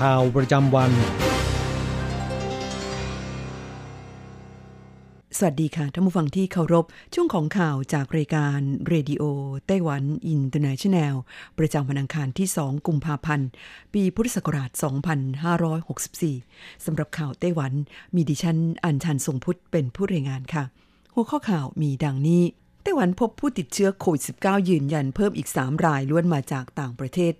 ข่าวประจำวัน สวัสดีค่ะท่านผู้ฟังที่เคารพ ช่วงของข่าวจากรายการ Radio Taiwan International ประจำวันอังคารที่ 2 กุมภาพันธ์ ปีพุทธศักราช 2564 สำหรับข่าวไต้หวัน มีดิฉันอัญชันทรงพุทธเป็นผู้รายงานค่ะ หัวข้อข่าวมีดังนี้ไต้หวันพบผู้ติดเชื้อโควิด -19 ยืนยันเพิ่มอีก 3 รายล้วนมาจากต่างประเทศ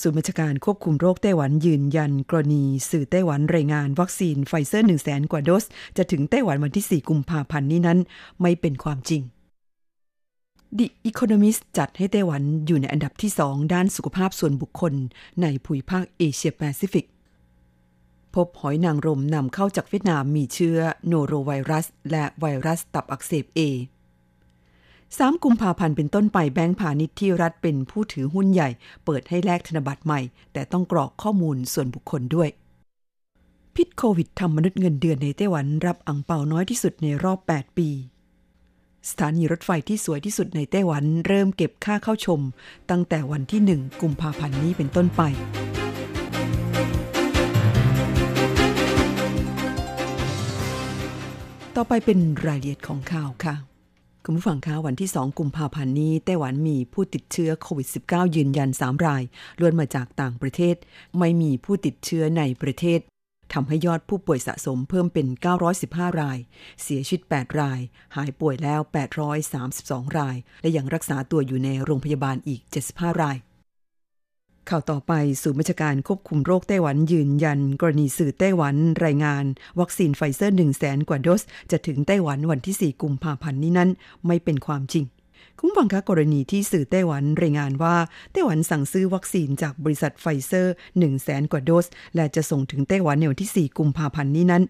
ศูนย์บัญชาการควบคุมโรคไต้หวันยืนยัน กรณีสื่อไต้หวันรายงานวัคซีนไฟเซอร์1 0 0 0 0แสนกว่าโดส จะถึงไต้หวันวันที่ 4 กุมภาพันธ์นี้นั้น ไม่เป็นความจริง The Economist จัดให้ไต้หวันอยู่ในอันดับที่ 2 ด้านสุขภาพส่วนบุคคล ในภูมิภาคเอเชียแปซิฟิกพบหอยนางรมนำเข้าจากเวียดนามมีเชื้อโนโรไวรัส และไวรัสตับอักเสบเอ 3 กุมภาพันธ์เป็นต้นไปแบงก์พาณิชย์ที่รัฐเป็นผู้ถือหุ้นใหญ่ เปิดให้แลกธนบัตรใหม่ แต่ต้องกรอกข้อมูลส่วนบุคคลด้วย พิษโควิดทำมนุษย์เงินเดือนในไต้หวันรับอังเปาน้อยที่สุดในรอบ 8 ปี สถานีรถไฟที่สวยที่สุดในไต้หวันเริ่มเก็บค่าเข้าชม ตั้งแต่วันที่ 1 กุมภาพันธ์นี้เป็นต้นไปต่อไปเป็นรายละเอียดของข่าวค่ะ คุณผู้ฟังคะวันที่ 2 กุมภาพันธ์นี้ ไต้หวันมีผู้ติดเชื้อโควิด -19 ยืนยัน 3 รายล้วนมาจากต่างประเทศ ไม่มีผู้ติดเชื้อในประเทศทำให้ยอดผู้ป่วยสะสมเพิ่มเป็น 915 ราย เสียชีวิต 8 ราย หายป่วยแล้ว 832 ราย และยังรักษาตัวอยู่ในโรงพยาบาลอีก 75 ราย ข่าวต่อไปศูนย์บัญชาการควบคุมโรคไต้หวันยืนยัน กรณีสื่อไต้หวันรายงาน วัคซีนไฟเซอร์1 0 0 0 0แสนกว่าโดส จะถึงไต้หวันวันที่ 4 กุมภาพันธ์นี้นั้น ไม่เป็นความจริงคุณผู้ฟังคะกรณีที่สื่อไต้หวันรายงานว่า ไต้หวันสั่งซื้อวัคซีนจากบริษัทไฟเซอร์1 0 0 0 0แสนกว่าโดส และจะส่งถึงไต้หวันในวันที่ 4 กุมภาพันธ์นี้นั้น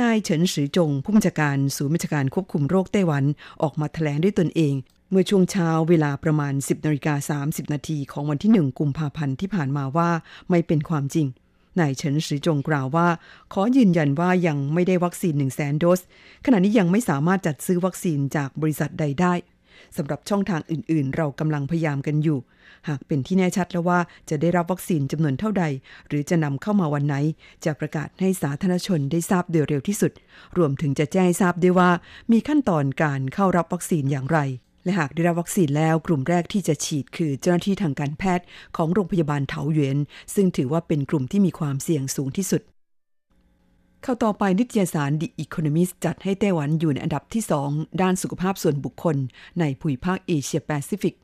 นายเฉินสือจง ผู้บัญชาการศูนย์บัญชาการควบคุมโรคไต้หวันออกมาแถลงด้วยตนเอง เมื่อช่วงเช้าเวลาประมาณ 10นาฬิกา30 นาทีของวันที่ 1 กุมภาพันธ์ที่ผ่านมาว่าไม่เป็นความจริง นายเฉินสือจงกล่าวว่า ขอยืนยันว่ายังไม่ได้วัคซีน 1 0 0 0 0แสนโดส ขณะนี้ยังไม่สามารถจัดซื้อวัคซีนจากบริษัทใดได้สำหรับช่องทางอื่น ๆ เรากำลังพยายามกันอยู่ หากเป็นที่แน่ชัดแล้วว่าจะได้รับวัคซีนจำนวนเท่าใด หรือจะนำเข้ามาวันไหน จะประกาศให้สาธารณชนได้ทราบโดยเร็วที่สุด รวมถึงจะแจ้งทราบด้วยว่า มีขั้นตอนการเข้ารับวัคซีนอย่างไร และหากได้รับวัคซีนแล้วกลุ่มแรกที่จะฉีดคือเจ้าหน้าที่ทางการแพทย์ของโรงพยาบาลเถาหยวนซึ่งถือว่าเป็นกลุ่มที่มีความเสี่ยงสูงที่สุดเข้าต่อไปนิตยสาร The Economist จัดให้ไต้หวันอยู่ในอันดับที่ 2 ด้านสุขภาพส่วนบุคคล ในภูมิภาคเอเชียแปซิฟิก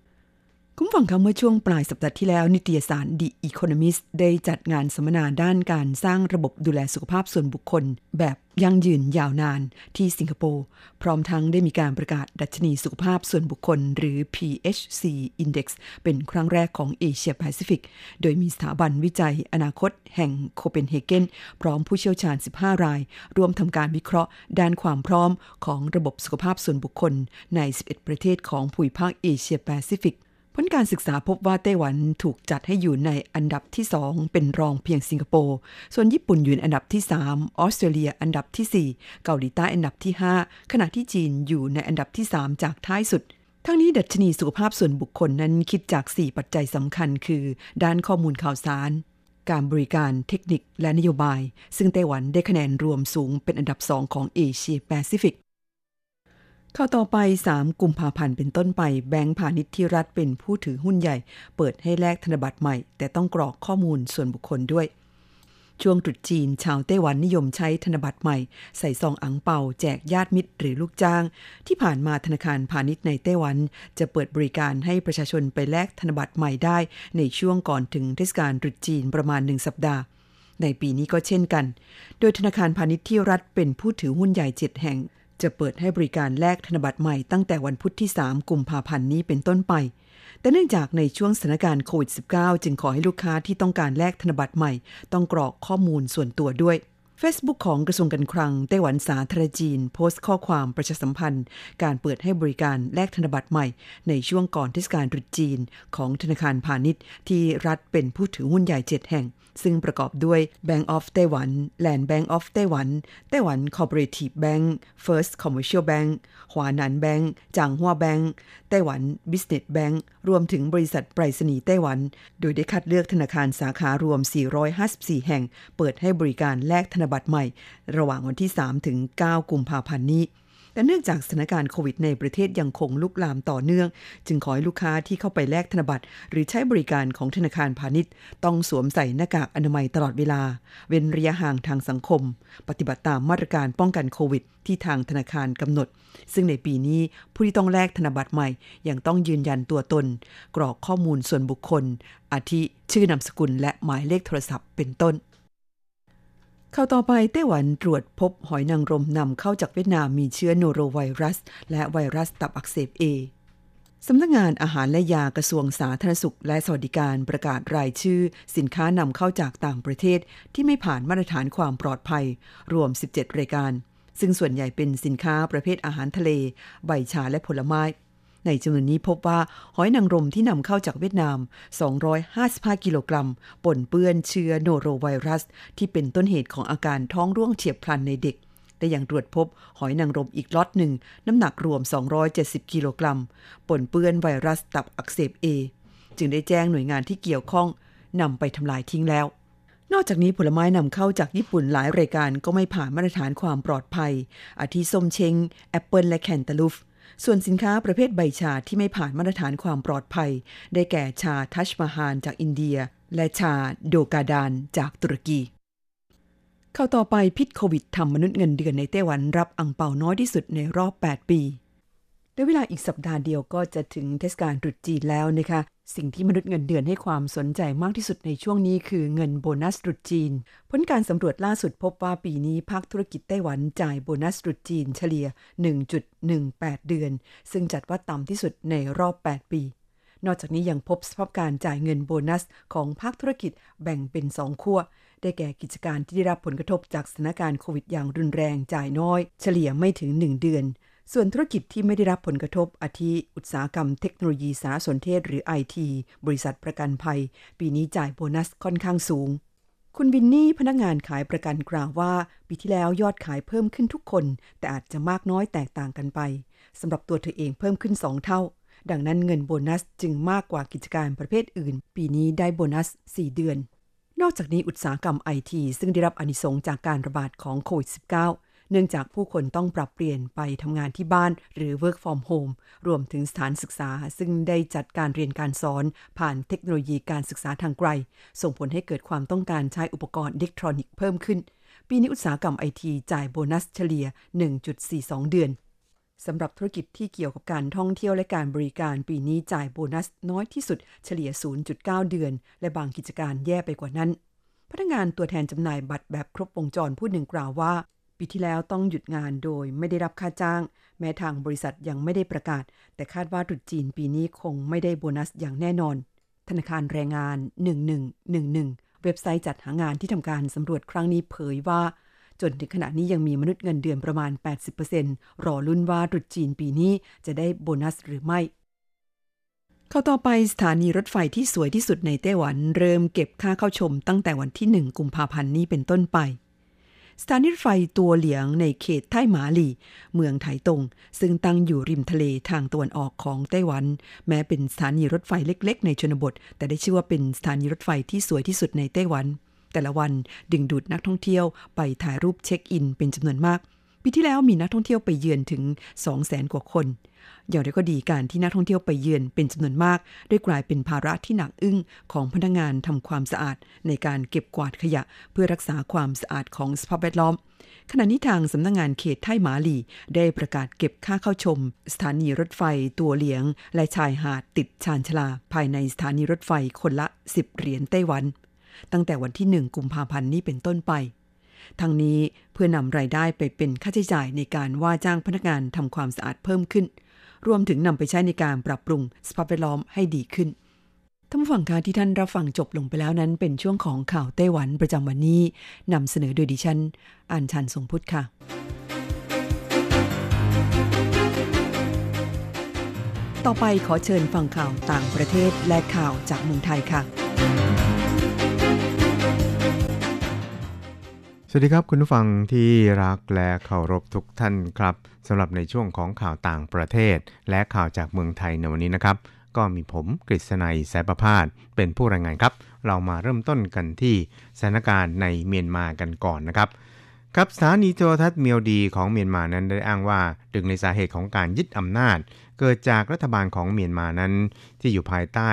คุณฟังคะเมื่อช่วงปลายสัปดาห์ที่แล้ว นิตยสาร The Economist ได้จัดงานสัมมนาด้านการสร้างระบบดูแลสุขภาพส่วนบุคคล แบบยั่งยืนยาวนานที่สิงคโปร์ พร้อมทั้งได้มีการประกาศดัชนีสุขภาพส่วนบุคคล หรือ PHC Index เป็นครั้งแรกของเอเชียแปซิฟิก โดยมีสถาบันวิจัยอนาคตแห่งโคเปนเฮเกนพร้อมผู้เชี่ยวชาญ 15 ราย ร่วมทำการวิเคราะห์ ด้านความพร้อมของระบบสุขภาพส่วนบุคคล ใน 11 ประเทศของภูมิภาคเอเชียแปซิฟิก ผลการศึกษาพบว่าไต้หวันถูกจัดให้อยู่ในอันดับที่ 2 เป็นรองเพียงสิงคโปร์ ส่วนญี่ปุ่นอยู่อันดับที่ 3 ออสเตรเลียอันดับที่ 4 เกาหลีใต้อันดับที่ 5 ขณะที่จีนอยู่ในอันดับที่ 3 จากท้ายสุด ทั้งนี้ดัชนีสุขภาพส่วนบุคคลนั้นคิดจาก 4 ปัจจัยสำคัญ คือ ด้านข้อมูลข่าวสาร การบริการเทคนิคและนโยบาย ซึ่งไต้หวันได้คะแนนรวมสูงเป็นอันดับ2ของเอเชียแปซิฟิก ข้าต่อไป 3 กุมภาพันธ์เป็นต้นไป แบงก์พาณิชย์ที่รัฐเป็นผู้ถือหุ้นใหญ่ เปิดให้แลกธนบัตรใหม่ แต่ต้องกรอกข้อมูลส่วนบุคคลด้วย ช่วงตรุษจีน ชาวไต้หวันนิยมใช้ธนบัตรใหม่ ใส่ซองอังเปาแจกญาติมิตรหรือลูกจ้าง ที่ผ่านมาธนาคารพาณิชย์ในไต้หวัน จะเปิดบริการให้ประชาชนไปแลกธนบัตรใหม่ได้ ในช่วงก่อนถึงเทศกาลตรุษจีนประมาณหนึ่งสัปดาห์ในปีนี้ก็เช่นกัน โดยธนาคารพาณิชย์ที่รัฐเป็นผู้ถือหุ้นใหญ่เจ็ดแห่ง จะเปิดให้บริการแลกธนบัตรใหม่ตั้งแต่วันพุธที่ 3 กุมภาพันธ์นี้เป็นต้นไป แต่เนื่องจากในช่วงสถานการณ์โควิด -19 จึงขอให้ลูกค้าที่ต้องการแลกธนบัตรใหม่ ต้องกรอกข้อมูลส่วนตัวด้วย Facebook ของกระทรวงการคลังไต้หวันสาธารณจีน โพสต์ข้อความประชาสัมพันธ์ การเปิดให้บริการแลกธนบัตรใหม่ ในช่วงก่อนเทศกาลตรุษจีน ของธนาคารพาณิชย์ ที่รัฐเป็นผู้ถือหุ้นใหญ่ 7 แห่ง ซึ่งประกอบด้วย Bank of Taiwan Land Bank of Taiwan ไต้หวัน Cooperative Bank First Commercial Bank หวานันแบงก์จางฮัวแบงก์ไต้หวัน Business Bank รวมถึงบริษัทไปรษณีย์ไต้หวัน โดยได้คัดเลือกธนาคารสาขารวม 454 แห่ง เปิดให้บริการแลกธนบัตรใหม่ ระหว่างวันที่ 3 ถึง 9 กุมภาพันธ์นี้ แต่เนื่องจากสถานการณ์โควิดในประเทศยังคงลุกลามต่อเนื่อง จึงขอให้ลูกค้าที่เข้าไปแลกธนบัตร หรือใช้บริการของธนาคารพาณิชย์ ต้องสวมใส่หน้ากากอนามัยตลอดเวลา เว้นระยะห่างทางสังคม ปฏิบัติตามมาตรการป้องกันโควิดที่ทางธนาคารกำหนด ซึ่งในปีนี้ผู้ที่ต้องแลกธนบัตรใหม่ยังต้องยืนยันตัวตน กรอกข้อมูลส่วนบุคคล อาทิชื่อนามสกุลและหมายเลขโทรศัพท์เป็นต้น ข่าวต่อไปไต้หวันตรวจพบหอยนางรมนำเข้าจากเวียดนามมีเชื้อโนโรไวรัส และไวรัสตับอักเสบเอสำนักงงานอาหารและยากระทรวงสาธารณสุข และสวัสดิการประกาศรายชื่อ สินค้านำเข้าจากต่างประเทศ ที่ไม่ผ่านมาตรฐานความปลอดภัย รวม 17 รายการ ซึ่งส่วนใหญ่เป็นสินค้าประเภทอาหารทะเล ใบชาและผลไม้ ในจำนวนนี้พบว่าหอยนางรมที่นำเข้าจากเวียดนาม 255 กิโลกรัม ปนเปื้อนเชื้อโนโรไวรัส ที่เป็นต้นเหตุของอาการท้องร่วงเฉียบพลันในเด็กแต่ยังตรวจพบหอยนางรมอีกล็อตหนึ่ง น้ำหนักรวม 270 กิโลกรัม ปนเปื้อนไวรัสตับอักเสบเอจึงได้แจ้งหน่วยงานที่เกี่ยวข้องนำไปทำลายทิ้งแล้ว นอกจากนี้ผลไม้นำเข้าจากญี่ปุ่นหลายรายการก็ไม่ผ่านมาตรฐานความปลอดภัย อาทิส้มเช้งแอปเปิลและแคนตาลูป ส่วนสินค้าประเภทใบชาที่ไม่ผ่านมาตรฐานความปลอดภัย ได้แก่ชาทัชมาฮาลจากอินเดีย และชาโดกาดานจากตุรกีข่าวต่อไปพิษโควิดทำมนุษย์เงินเดือนในไต้หวันรับอังเปาน้อยที่สุดในรอบ 8 ปี ในเวลาอีกสัปดาห์เดียวก็จะถึงเทศกาลตรุษจีนแล้วนะคะ สิ่งที่มนุษย์เงินเดือนให้ความสนใจมากที่สุดในช่วงนี้คือเงินโบนัสตรุษจีน ผลการสำรวจล่าสุดพบว่าปีนี้ภาคธุรกิจไต้หวันจ่ายโบนัสตรุษจีนเฉลี่ย 1.18 เดือน ซึ่งจัดว่าต่ำที่สุดในรอบ 8 ปี นอกจากนี้ยังพบสภาพการจ่ายเงินโบนัสของภาคธุรกิจแบ่งเป็นสองขั้วได้แก่กิจการที่ได้รับผลกระทบจากสถานการณ์โควิดอย่างรุนแรงจ่ายน้อย เฉลี่ยไม่ถึง 1 เดือน ส่วนธุรกิจที่ไม่ได้รับผลกระทบอาทิอุตสาหกรรมเทคโนโลยีสารสนเทศหรือ IT บริษัทประกันภัย ปีนี้จ่ายโบนัสค่อนข้างสูง คุณวินนี่พนักงานขายประกันกล่าวว่า ปีที่แล้วยอดขายเพิ่มขึ้นทุกคน แต่อาจจะมากน้อยแตกต่างกันไปสำหรับตัวเธอเองเพิ่มขึ้น 2 เท่า ดังนั้นเงินโบนัสจึงมากกว่ากิจการประเภทอื่น ปีนี้ได้โบนัส 4 เดือนนอกจากนี้อุตสาหกรรมไอทีซึ่งได้รับอนิสงจากการระบาดของโควิด -19 เนื่องจากผู้คนต้องปรับเปลี่ยนไปทำงานที่บ้านหรือ work from home รวมถึงสถานศึกษา ซึ่งได้จัดการเรียนการสอนผ่านเทคโนโลยีการศึกษาทางไกล ส่งผลให้เกิดความต้องการใช้อุปกรณ์อิเล็กทรอนิกส์เพิ่มขึ้น ปีนี้อุตสาหกรรมไอทีจ่ายโบนัสเฉลี่ย 1.42 เดือนสำหรับธุรกิจที่เกี่ยวกับการท่องเที่ยวและการบริการปีนี้จ่ายโบนัสน้อยที่สุดเฉลี่ย 0.9 เดือน และบางกิจการแย่ไปกว่านั้น พนักงานตัวแทนจำหน่ายบัตรแบบครบวงจรผู้หนึ่งกล่าวว่า ปีที่แล้วต้องหยุดงานโดยไม่ได้รับค่าจ้าง แม้ทางบริษัทยังไม่ได้ประกาศ แต่คาดว่าตรุษจีนปีนี้คงไม่ได้โบนัสอย่างแน่นอน ธนาคารแรงงาน 1111 เว็บไซต์จัดหางานที่ทำการสำรวจครั้งนี้เผยว่า จนถึงขณะนี้ยังมีมนุษย์เงินเดือนประมาณ 80%รอลุ้นว่าตรุษจีนปีนี้จะได้โบนัสหรือไม่เข้าต่อไปสถานีรถไฟที่สวยที่สุดในไต้หวัน เริ่มเก็บค่าเข้าชมตั้งแต่วันที่ 1 กุมภาพันธ์นี้เป็นต้นไป สถานีรถไฟตัวเหลียงในเขตไต้หมาหลี่ เมืองไถตง ซึ่งตั้งอยู่ริมทะเลทางตะวันออกของไต้หวัน แม้เป็นสถานีรถไฟเล็ก ๆ ในชนบท แต่ได้ชื่อว่าเป็นสถานีรถไฟที่สวยที่สุดในไต้หวัน แต่ละวันดึงดูดนักท่องเที่ยวไปถ่ายรูปเช็คอินเป็นจำนวนมาก ปีที่แล้วมีนักท่องเที่ยวไปเยือนถึง 200,000กว่าคน อย่างไรก็ดีการที่นักท่องเที่ยวไปเยือนเป็นจำนวนมาก ได้กลายเป็นภาระที่หนักอึ้งของพนักงานทำความสะอาด ในการเก็บกวาดขยะ เพื่อรักษาความสะอาดของสภาพแวดล้อม ขณะนี้ทางสำนักงงานเขตไทหมาลี ได้ประกาศเก็บค่าเข้าชม สถานีรถไฟตัวเหลียง และชายหาดติดชานชลา ภายในสถานีรถไฟคนละ 10 เหรียญไต้หวัน ตั้งแต่วันที่ 1 กุมภาพันธ์นี้เป็นต้นไป ทั้งนี้เพื่อนำรายได้ไปเป็นค่าใช้จ่ายในการว่าจ้างพนักงานทำความสะอาดเพิ่มขึ้น รวมถึงนำไปใช้ในการปรับปรุงสภาพแวดล้อมให้ดีขึ้นท่านผู้ฟังคะที่ท่านรับฟังจบลงไปแล้วนั้น เป็นช่วงของข่าวไต้หวันประจำวันนี้นำเสนอโดยดิฉันอัญชันทรงพุทธค่ะต่อไปขอเชิญฟังข่าวต่างประเทศและข่าวจากเมืองไทยค่ะ สวัสดีครับคุณผู้ฟังที่รักและเคารพทุกท่านครับสำหรับในช่วงของข่าวต่างประเทศ และข่าวจากเมืองไทยในวันนี้นะครับ ก็มีผมกฤษณัยสายประพาสเป็นผู้รายงานครับ เรามาเริ่มต้นกันที่สถานการณ์ในเมียนมากันก่อนนะครับครับสถานีโทรทัศน์เมียวดีของเมียนมานั้นได้อ้างว่าดึงในสาเหตุของการยึดอำนาจ เกิดจากรัฐบาลของเมียนมานั้น ที่อยู่ภายใต้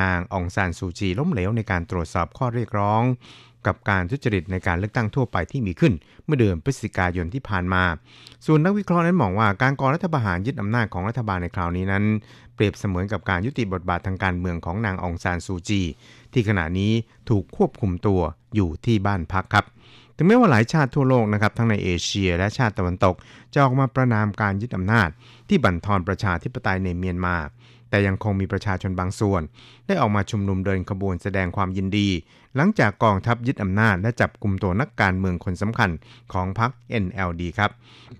นางองซานซูจีล้มเหลวในการตรวจสอบข้อเรียกร้อง กับการทุจริตในการเลือกตั้งทั่วไปที่มีขึ้น เมื่อเดือนพฤศจิกายนที่ผ่านมา ส่วนนักวิเคราะห์นั้นมองว่าการก่อรัฐประหารยึดอำนาจของรัฐบาลในคราวนี้นั้น เปรียบเสมือนกับการยุติบทบาททางการเมืองของนางองซานซูจี ที่ขณะนี้ถูกควบคุมตัวอยู่ที่บ้านพักครับถึงแม้ว่าหลายชาติทั่วโลกนะครับทั้งในเอเชียและชาติตะวันตก จะออกมาประนามการยึดอำนาจ ที่บั่นทอนประชาธิปไตยในเมียนมา แต่ยังคงมีประชาชนบางส่วน ได้ออกมาชุมนุมเดินขบวนแสดงความยินดี หลังจากกองทัพยึดอำนาจและจับกลุ่มตัวนักการเมืองคนสำคัญของพรรค NLD ครับ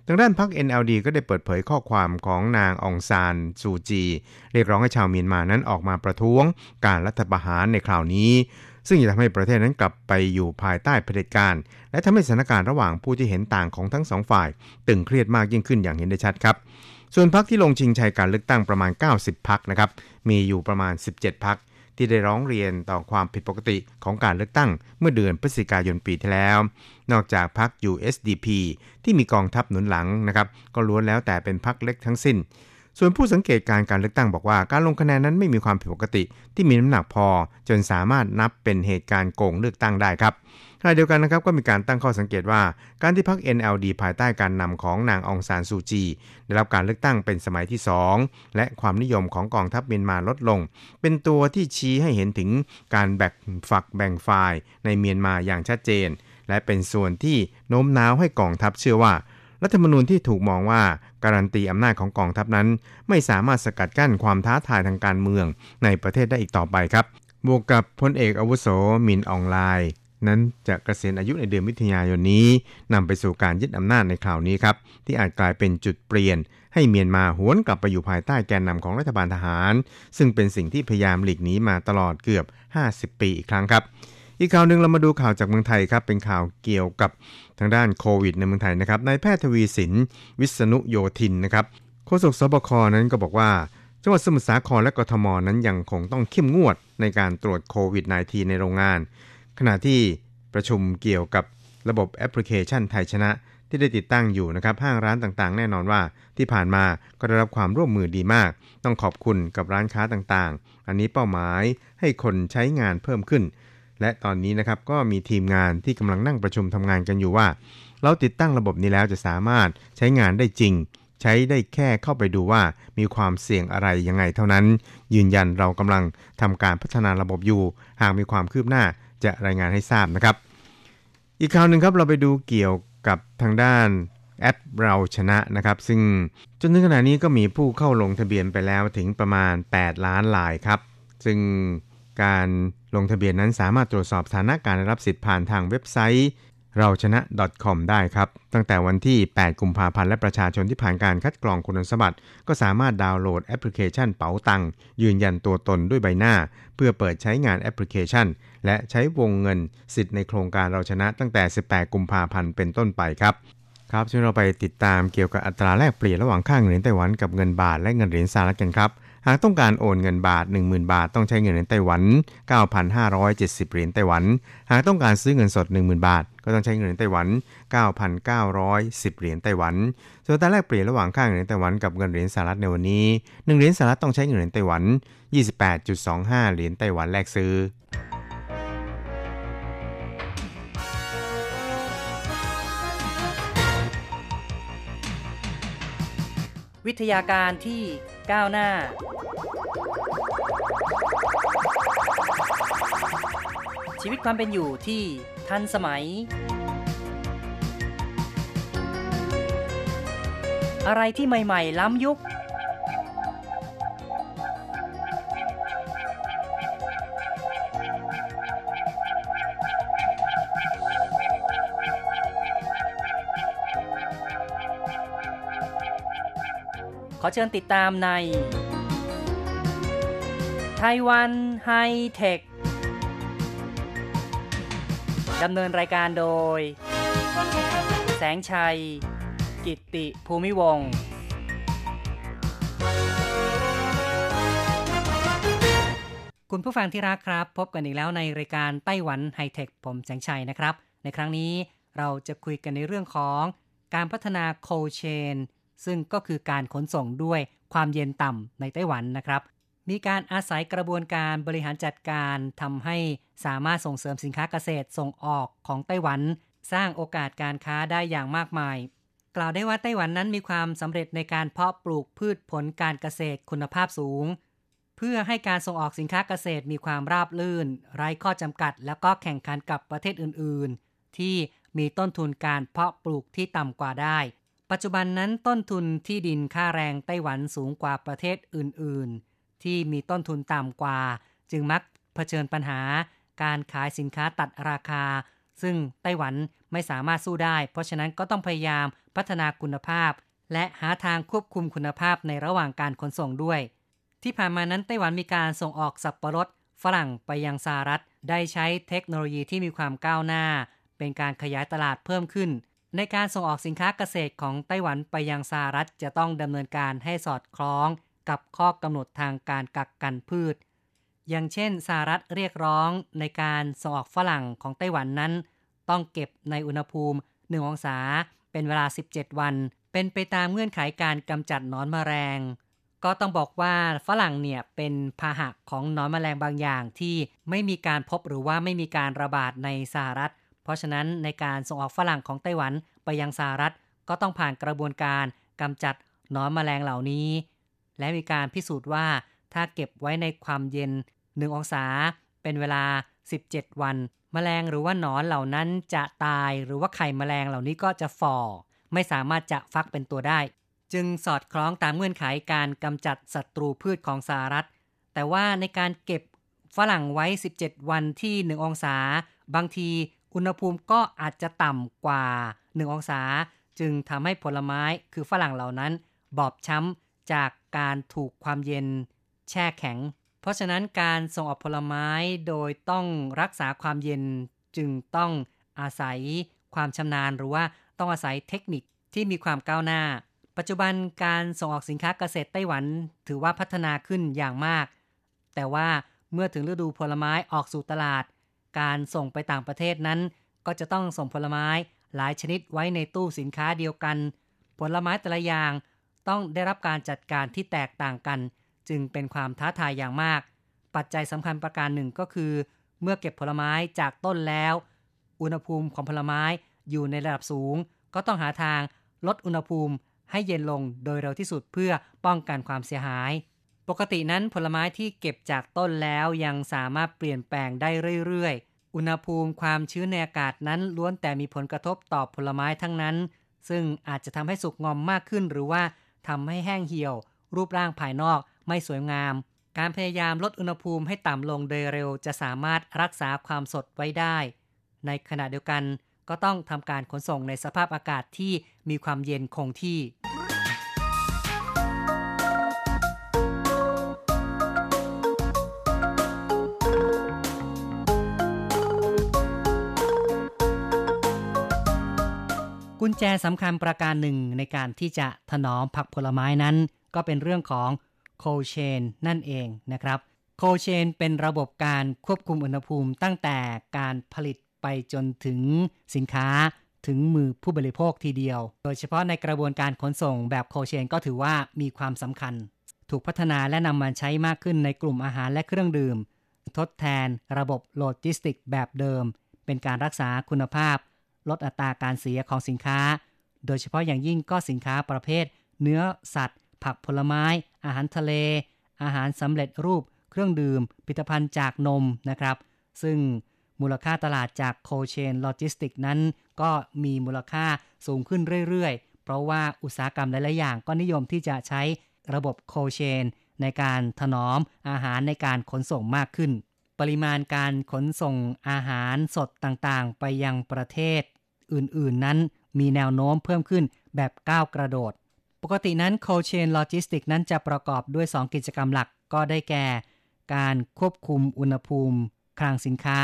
ทางด้านพรรค NLD ก็ได้เปิดเผยข้อความของนางองซานซูจี เรียกร้องให้ชาวเมียนมานั้นออกมาประท้วง การรัฐประหารในคราวนี้ซึ่งจะทำให้ประเทศนั้นกลับไปอยู่ภายใต้เผด็จการ และทำให้สถานการณ์ระหว่างผู้ที่เห็นต่างของทั้งสองฝ่าย ตึงเครียดมากยิ่งขึ้นอย่างเห็นได้ชัดครับ ส่วนพรรคที่ลงชิงชัยการเลือกตั้งประมาณ 90 พักนะครับ มีอยู่ประมาณ 17 พักที่ได้ร้องเรียนต่อความผิดปกติของการเลือกตั้งเมื่อเดือนพฤศจิกายนปีที่แล้ว นอกจากพรรค USDP ที่มีกองทัพหนุนหลังนะครับ ก็ล้วนแล้วแต่เป็นพรรคเล็กทั้งสิ้น ส่วนผู้สังเกตการการเลือกตั้งบอกว่า การลงคะแนนนั้นไม่มีความผิดปกติที่มีน้ำหนักพอ จนสามารถนับเป็นเหตุการณ์โกงเลือกตั้งได้ครับ ขณะเดียวกันนะครับก็มีการตั้งข้อสังเกตว่า การที่พรรค NLD ภายใต้การนำของนางองซานซูจี ได้รับการเลือกตั้งเป็นสมัยที่ 2 และความนิยมของกองทัพเมียนมาลดลง เป็นตัวที่ชี้ให้เห็นถึงการแบ่งฝักแบ่งฝ่ายในเมียนมาอย่างชัดเจน และเป็นส่วนที่โน้มน้าวให้กองทัพเชื่อว่ารัฐธรรมนูญที่ถูกมองว่าการันตีอำนาจของกองทัพนั้น ไม่สามารถสกัดกั้นความท้าทายทางการเมืองในประเทศได้อีกต่อไปครับ บวกกับพลเอกอาวุโสมินอองไลน์ นั้นจะเกษียณอายุในเดือนมิถุนายนนี้นำไปสู่การยึดอำนาจในคราวนี้ครับ ที่อาจกลายเป็นจุดเปลี่ยน ให้เมียนมาหวนกลับไปอยู่ภายใต้แกนนำของรัฐบาลทหาร ซึ่งเป็นสิ่งที่พยายามหลีกหนีมาตลอดเกือบ 50 ปีอีกครั้งครับ อีกข่าวหนึ่งเรามาดูข่าวจากเมืองไทยครับ เป็นข่าวเกี่ยวกับทางด้านโควิดในเมืองไทยนะครับนายแพทย์ทวีสินวิษณุโยธินนะครับโฆษกสบคนั้นก็บอกว่าจังหวัดสมุทรสาครและกทมนั้นยังคงต้องเข้มงวดในการตรวจโควิด -19 ในโรงงาน ขณะที่ประชุมเกี่ยวกับระบบแอปพลิเคชันไทยชนะที่ได้ติดตั้งอยู่นะครับห้างร้านต่างๆ แน่นอนว่าที่ผ่านมาก็ได้รับความร่วมมือดีมาก ต้องขอบคุณกับร้านค้าต่างๆ อันนี้เป้าหมายให้คนใช้งานเพิ่มขึ้น และตอนนี้นะครับก็มีทีมงานที่กำลังนั่งประชุมทำงานกันอยู่ว่า เราติดตั้งระบบนี้แล้วจะสามารถใช้งานได้จริง ใช้ได้แค่เข้าไปดูว่ามีความเสี่ยงอะไรยังไงเท่านั้น ยืนยันเรากำลังทำการพัฒนาระบบอยู่ หากมีความคืบหน้า จะรายงานให้ทราบนะครับ อีกข่าวหนึ่งครับเราไปดูเกี่ยวกับทางด้านแอปเราชนะนะครับ ซึ่งจนถึงขณะนี้ก็มีผู้เข้าลงทะเบียนไปแล้วถึงประมาณ 8 ล้านลายครับ ซึ่งการลงทะเบียนนั้นสามารถตรวจสอบสถานะการรับสิทธิ์ผ่านทางเว็บไซต์ เราชนะ .com ได้ครับ ตั้งแต่วันที่ 8 กุมภาพันธ์และประชาชนที่ผ่านการคัดกรองคุณสมบัติ ก็สามารถดาวน์โหลดแอปพลิเคชันเป๋าตังยืนยันตัวตนด้วยใบหน้า เพื่อเปิดใช้งานแอปพลิเคชัน และใช้วงเงินสิทธิ์ในโครงการเราชนะตั้งแต่ 18 กุมภาพันธ์เป็นต้นไปครับครับช่วยเราไปติดตามเกี่ยวกับอัตราแลกเปลี่ยนระหว่างค่าเงินเหรียญไต้หวันกับเงินบาทและเงินเหรียญสหรัฐกันครับ หากต้องการโอนเงินบาท 10,000 บาท ต้องใช้เงินเหรียญไต้หวัน 9,570 เหรียญไต้หวัน หากต้องการซื้อเงินสด 10,000 บาท ก็ต้องใช้เงินเหรียญไต้หวัน 9,910 เหรียญไต้หวัน ส่วนตารแลกเปลี่ยนระหว่างค่าเงินเหรียญไต้หวันกับเงินเหรียญสหรัฐในวันนี้ 1 เหรียญสหรัฐต้องใช้เงินเหรียญไต้หวัน 28.25 เหรียญไต้หวันแลกซื้อวิทยาการที่ ก้าวหน้า ชีวิตความเป็นอยู่ที่ทันสมัย อะไรที่ใหม่ ๆ ล้ำยุค อเชิญติดตามในไต้หวันไฮเทค ดำเนินรายการโดย แสงชัย กิตติภูมิวงคุณผู้ฟังที่รักครับ พบกันอีกแล้วในรายการไต้หวันไฮเทค ผมแสงชัยนะครับ ในครั้งนี้เราจะคุยกันในเรื่องของการพัฒนาโคเชน ซึ่งก็คือการขนส่งด้วยความเย็นต่ำในไต้หวันนะครับ มีการอาศัยกระบวนการบริหารจัดการทำให้สามารถส่งเสริมสินค้าเกษตรส่งออกของไต้หวัน สร้างโอกาสการค้าได้อย่างมากมาย กล่าวได้ว่าไต้หวันนั้นมีความสำเร็จในการเพาะปลูกพืชผลการเกษตรคุณภาพสูง เพื่อให้การส่งออกสินค้าเกษตรมีความราบรื่น ไร้ข้อจำกัด แล้วก็แข่งขันกับประเทศอื่น ๆ ที่มีต้นทุนการเพาะปลูกที่ต่ำกว่าได้ ปัจจุบันนั้นต้นทุนที่ดินค่าแรงไต้หวันสูงกว่าประเทศอื่น ๆ ที่มีต้นทุนต่ำกว่า จึงมักเผชิญปัญหา การขายสินค้าตัดราคา ซึ่งไต้หวันไม่สามารถสู้ได้ เพราะฉะนั้นก็ต้องพยายามพัฒนาคุณภาพ และหาทางควบคุมคุณภาพในระหว่างการขนส่งด้วย ที่ผ่านมานั้นไต้หวันมีการส่งออกสับปะรดฝรั่งไปยังสหรัฐ ได้ใช้เทคโนโลยีที่มีความก้าวหน้า เป็นการขยายตลาดเพิ่มขึ้น ในการส่งออกสินค้าเกษตรของไต้หวันไปยังสหรัฐจะต้องดำเนินการให้สอดคล้องกับข้อกำหนดทางการกักกันพืช อย่างเช่นสหรัฐเรียกร้องในการส่งออกฝรั่งของไต้หวันนั้น ต้องเก็บในอุณหภูมิ 1 องศา เป็นเวลา 17 วัน เป็นไปตามเงื่อนไขการกำจัดนอนมแมลง ก็ต้องบอกว่าฝรั่งเนี่ยเป็นพาหะของนอนมแมลงบางอย่างที่ไม่มีการพบหรือว่าไม่มีการระบาดในสหรัฐ เพราะฉะนั้นในการส่งออกฝรั่งของไต้หวันไปยังสหรัฐก็ต้องผ่านกระบวนการกำจัดหนอนแมลงเหล่านี้ และมีการพิสูจน์ว่าถ้าเก็บไว้ในความเย็น 1 องศา เป็นเวลา 17 วันแมลงหรือว่าหนอนเหล่านั้นจะตายหรือว่าไข่แมลงเหล่านี้ก็จะฝ่อ ไม่สามารถจะฟักเป็นตัวได้ จึงสอดคล้องตามเงื่อนไขการกำจัดศัตรูพืชของสหรัฐ แต่ว่าในการเก็บฝรั่งไว้ 17 วันที่ 1 องศา บางที อุณหภูมิก็อาจจะต่ำกว่า 1 องศา จึงทำให้ผลไม้คือฝรั่งเหล่านั้น บอบช้ำจากการถูกความเย็นแช่แข็ง เพราะฉะนั้นการส่งออกผลไม้โดยต้องรักษาความเย็นจึงต้องอาศัยความชำนาญหรือว่าต้องอาศัยเทคนิคที่มีความก้าวหน้า ปัจจุบันการส่งออกสินค้าเกษตรไต้หวันถือว่าพัฒนาขึ้นอย่างมาก แต่ว่าเมื่อถึงฤดูผลไม้ออกสู่ตลาด การส่งไปต่างประเทศนั้น ก็จะต้องส่งผลไม้หลายชนิดไว้ในตู้สินค้าเดียวกัน ผลไม้แต่ละอย่างต้องได้รับการจัดการที่แตกต่างกัน จึงเป็นความท้าทายอย่างมาก ปัจจัยสำคัญประการหนึ่งก็คือ เมื่อเก็บผลไม้จากต้นแล้ว อุณหภูมิของผลไม้อยู่ในระดับสูง ก็ต้องหาทางลดอุณหภูมิให้เย็นลงโดยเร็วที่สุดเพื่อป้องกันความเสียหาย ปกตินั้นผลไม้ที่เก็บจากต้นแล้วยังสามารถเปลี่ยนแปลงได้เรื่อยๆ อุณหภูมิความชื้นในอากาศนั้นล้วนแต่มีผลกระทบต่อผลไม้ทั้งนั้น ซึ่งอาจจะทำให้สุกงอมมากขึ้นหรือว่าทำให้แห้งเหี่ยว รูปร่างภายนอกไม่สวยงาม การพยายามลดอุณหภูมิให้ต่ำลงโดยเร็ว จะสามารถรักษาความสดไว้ได้ ในขณะเดียวกันก็ต้องทำการขนส่งในสภาพอากาศที่มีความเย็นคงที่ กุญแจสำคัญประการหนึ่งในการที่จะถนอมผักผลไม้นั้น ก็เป็นเรื่องของ cold chain นั่นเองนะครับ cold chain เป็นระบบการควบคุมอุณหภูมิตั้งแต่การผลิตไปจนถึงสินค้าถึงมือผู้บริโภคทีเดียว โดยเฉพาะในกระบวนการขนส่งแบบโคเชนก็ถือว่ามีความสำคัญ ถูกพัฒนาและนำมาใช้มากขึ้นในกลุ่มอาหารและเครื่องดื่ม ทดแทนระบบโลจิสติกแบบเดิม เป็นการรักษาคุณภาพ ลดอัตราการเสียของสินค้า โดยเฉพาะอย่างยิ่งก็สินค้าประเภท เนื้อสัตว์ ผักผลไม้ อาหารทะเล อาหารสำเร็จรูป เครื่องดื่มผลิตภัณฑ์จากนมนะครับ ซึ่งมูลค่าตลาดจาก cold chain logistics นั้น ก็มีมูลค่าสูงขึ้นเรื่อยๆ เพราะว่าอุตสาหกรรมหลายๆอย่างก็นิยมที่จะใช้ระบบ cold chain ในการถนอมอาหารในการขนส่งมากขึ้น ปริมาณการขนส่งอาหารสดต่างๆ ไปยังประเทศ อื่น ๆ นั้นมีแนวโน้มเพิ่มขึ้นแบบก้าวกระโดด ปกตินั้น cold chain logistics นั้นจะประกอบด้วย 2 กิจกรรมหลักก็ได้แก่ การควบคุมอุณหภูมิคลังสินค้า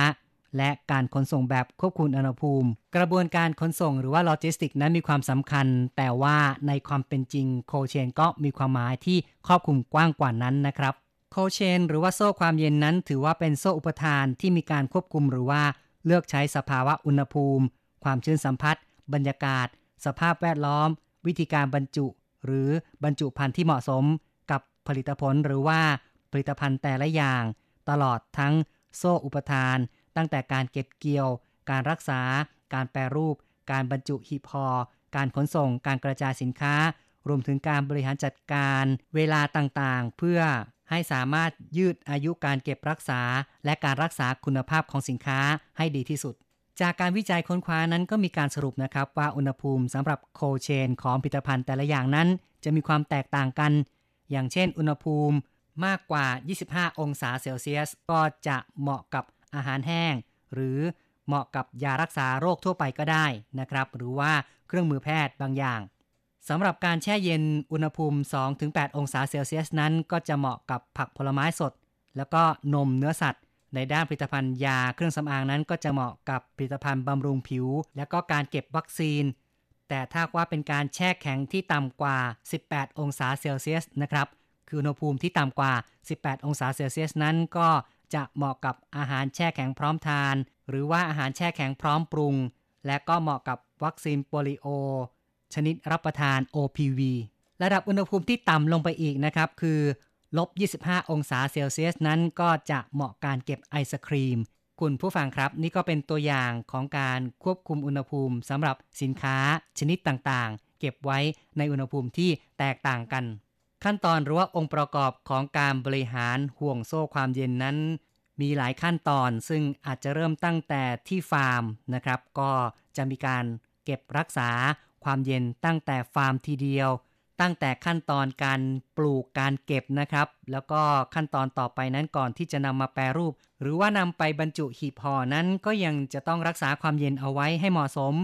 และการขนส่งแบบควบคุมอุณหภูมิ กระบวนการขนส่งหรือว่าโลจิสติกส์นั้นมีความสำคัญ แต่ว่าในความเป็นจริง cold chain ก็มีความหมายที่ครอบคลุมกว้างกว่านั้นนะครับโคเชนหรือว่าโซ่ความเย็นนั้นถือว่าเป็นโซ่อุปทานที่มีการควบคุมหรือว่าเลือกใช้สภาวะอุณหภูมิ ความชื้นสัมผัส บรรยากาศ สภาพแวดล้อม วิธีการบรรจุ หรือบรรจุภัณฑ์ที่เหมาะสม กับผลิตผลหรือว่าผลิตภัณฑ์แต่ละอย่าง ตลอดทั้งโซ่อุปทาน ตั้งแต่การเก็บเกี่ยว การรักษา การแปรรูป การบรรจุหีบห่อการขนส่ง การกระจายสินค้า รวมถึงการบริหารจัดการ เวลาต่างๆ เพื่อให้สามารถยืดอายุการเก็บรักษา และการรักษาคุณภาพของสินค้าให้ดีที่สุด จากการวิจัยค้นคว้านั้นก็มีการสรุปนะครับว่าอุณหภูมิสำหรับโคเชนของผลิตภัณฑ์แต่ละอย่างนั้น จะมีความแตกต่างกัน อย่างเช่น อุณหภูมิมากกว่า 25 องศาเซลเซียส ก็จะเหมาะกับอาหารแห้ง หรือเหมาะกับยารักษาโรคทั่วไปก็ได้นะครับ หรือว่าเครื่องมือแพทย์บางอย่างสำหรับการแช่เย็นอุณหภูมิ 2-8 องศาเซลเซียสนั้น ก็จะเหมาะกับผักผลไม้สด แล้วก็นมเนื้อสัตว์ ในด้านผลิตภัณฑ์ยาเครื่องสำอางนั้น ก็จะเหมาะกับผลิตภัณฑ์บำรุงผิว และก็การเก็บวัคซีน แต่ถ้าว่าเป็นการแช่แข็งที่ต่ำกว่า 18 องศาเซลเซียสนะครับ คืออุณหภูมิที่ต่ำกว่า 18 องศาเซลเซียสนั้นก็จะเหมาะกับอาหารแช่แข็งพร้อมทาน หรือว่าอาหารแช่แข็งพร้อมปรุง และก็เหมาะกับวัคซีนโปลิโอ ชนิดรับประทาน OPV ระดับอุณหภูมิที่ต่ำลงไปอีกนะครับ คือ ลบ 25 องศาเซลเซียสนั้นก็จะเหมาะการเก็บไอศครีม คุณผู้ฟังครับ นี่ก็เป็นตัวอย่างของการควบคุมอุณหภูมิสำหรับสินค้าชนิดต่างๆ เก็บไว้ในอุณหภูมิที่แตกต่างกัน ขั้นตอนหรือว่าองค์ประกอบของการบริหารห่วงโซ่ความเย็นนั้น มีหลายขั้นตอนซึ่งอาจจะเริ่มตั้งแต่ที่ฟาร์มนะครับ ก็จะมีการเก็บรักษาความเย็นตั้งแต่ฟาร์มทีเดียว ตั้งแต่ขั้นตอนการปลูกการเก็บนะครับ แล้วก็ขั้นตอนต่อไปนั้นก่อนที่จะนำมาแปรรูป หรือว่านำไปบรรจุหีบห่อนั้นก็ยังจะต้องรักษาความเย็นเอาไว้ให้เหมาะสม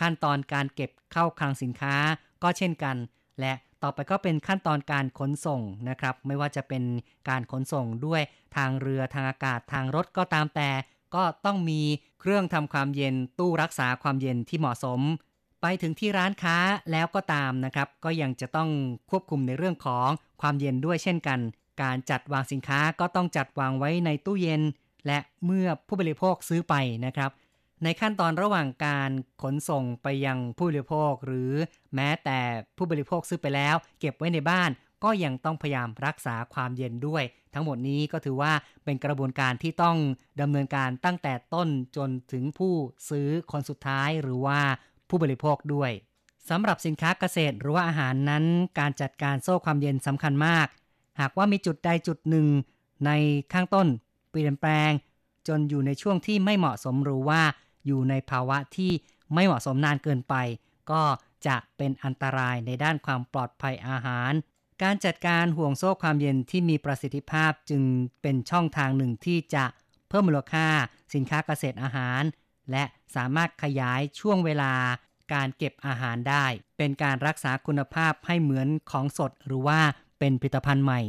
ขั้นตอนการเก็บเข้าคลังสินค้าก็เช่นกัน และต่อไปก็เป็นขั้นตอนการขนส่งนะครับ ไม่ว่าจะเป็นการขนส่งด้วยทางเรือทางอากาศทางรถก็ตามแต่ ก็ต้องมีเครื่องทำความเย็นตู้รักษาความเย็นที่เหมาะสม ไปถึงที่ร้านค้าแล้วก็ตามนะครับ ก็ยังจะต้องควบคุมในเรื่องของความเย็นด้วยเช่นกัน การจัดวางสินค้าก็ต้องจัดวางไว้ในตู้เย็น และเมื่อผู้บริโภคซื้อไปนะครับ ในขั้นตอนระหว่างการขนส่งไปยังผู้บริโภค หรือแม้แต่ผู้บริโภคซื้อไปแล้ว เก็บไว้ในบ้านก็ยังต้องพยายามรักษาความเย็นด้วย ทั้งหมดนี้ก็ถือว่าเป็นกระบวนการที่ต้องดำเนินการตั้งแต่ต้นจนถึงผู้ซื้อคนสุดท้ายหรือว่า ผู้บริโภคด้วยสำหรับสินค้าเกษตรหรือว่าอาหารนั้น การจัดการโซ่ความเย็นสำคัญมาก หากว่ามีจุดใดจุดหนึ่ง ในข้างต้น เปลี่ยนแปลง จนอยู่ในช่วงที่ไม่เหมาะสมหรือว่าอยู่ในภาวะที่ไม่เหมาะสมนานเกินไป ก็จะเป็นอันตรายในด้านความปลอดภัยอาหาร การจัดการห่วงโซ่ความเย็นที่มีประสิทธิภาพจึงเป็นช่องทางหนึ่งที่จะเพิ่มมูลค่าสินค้าเกษตรอาหาร และสามารถขยายช่วงเวลาการเก็บอาหารได้ เป็นการรักษาคุณภาพให้เหมือนของสดหรือว่าเป็นผลิตภัณฑ์ใหม่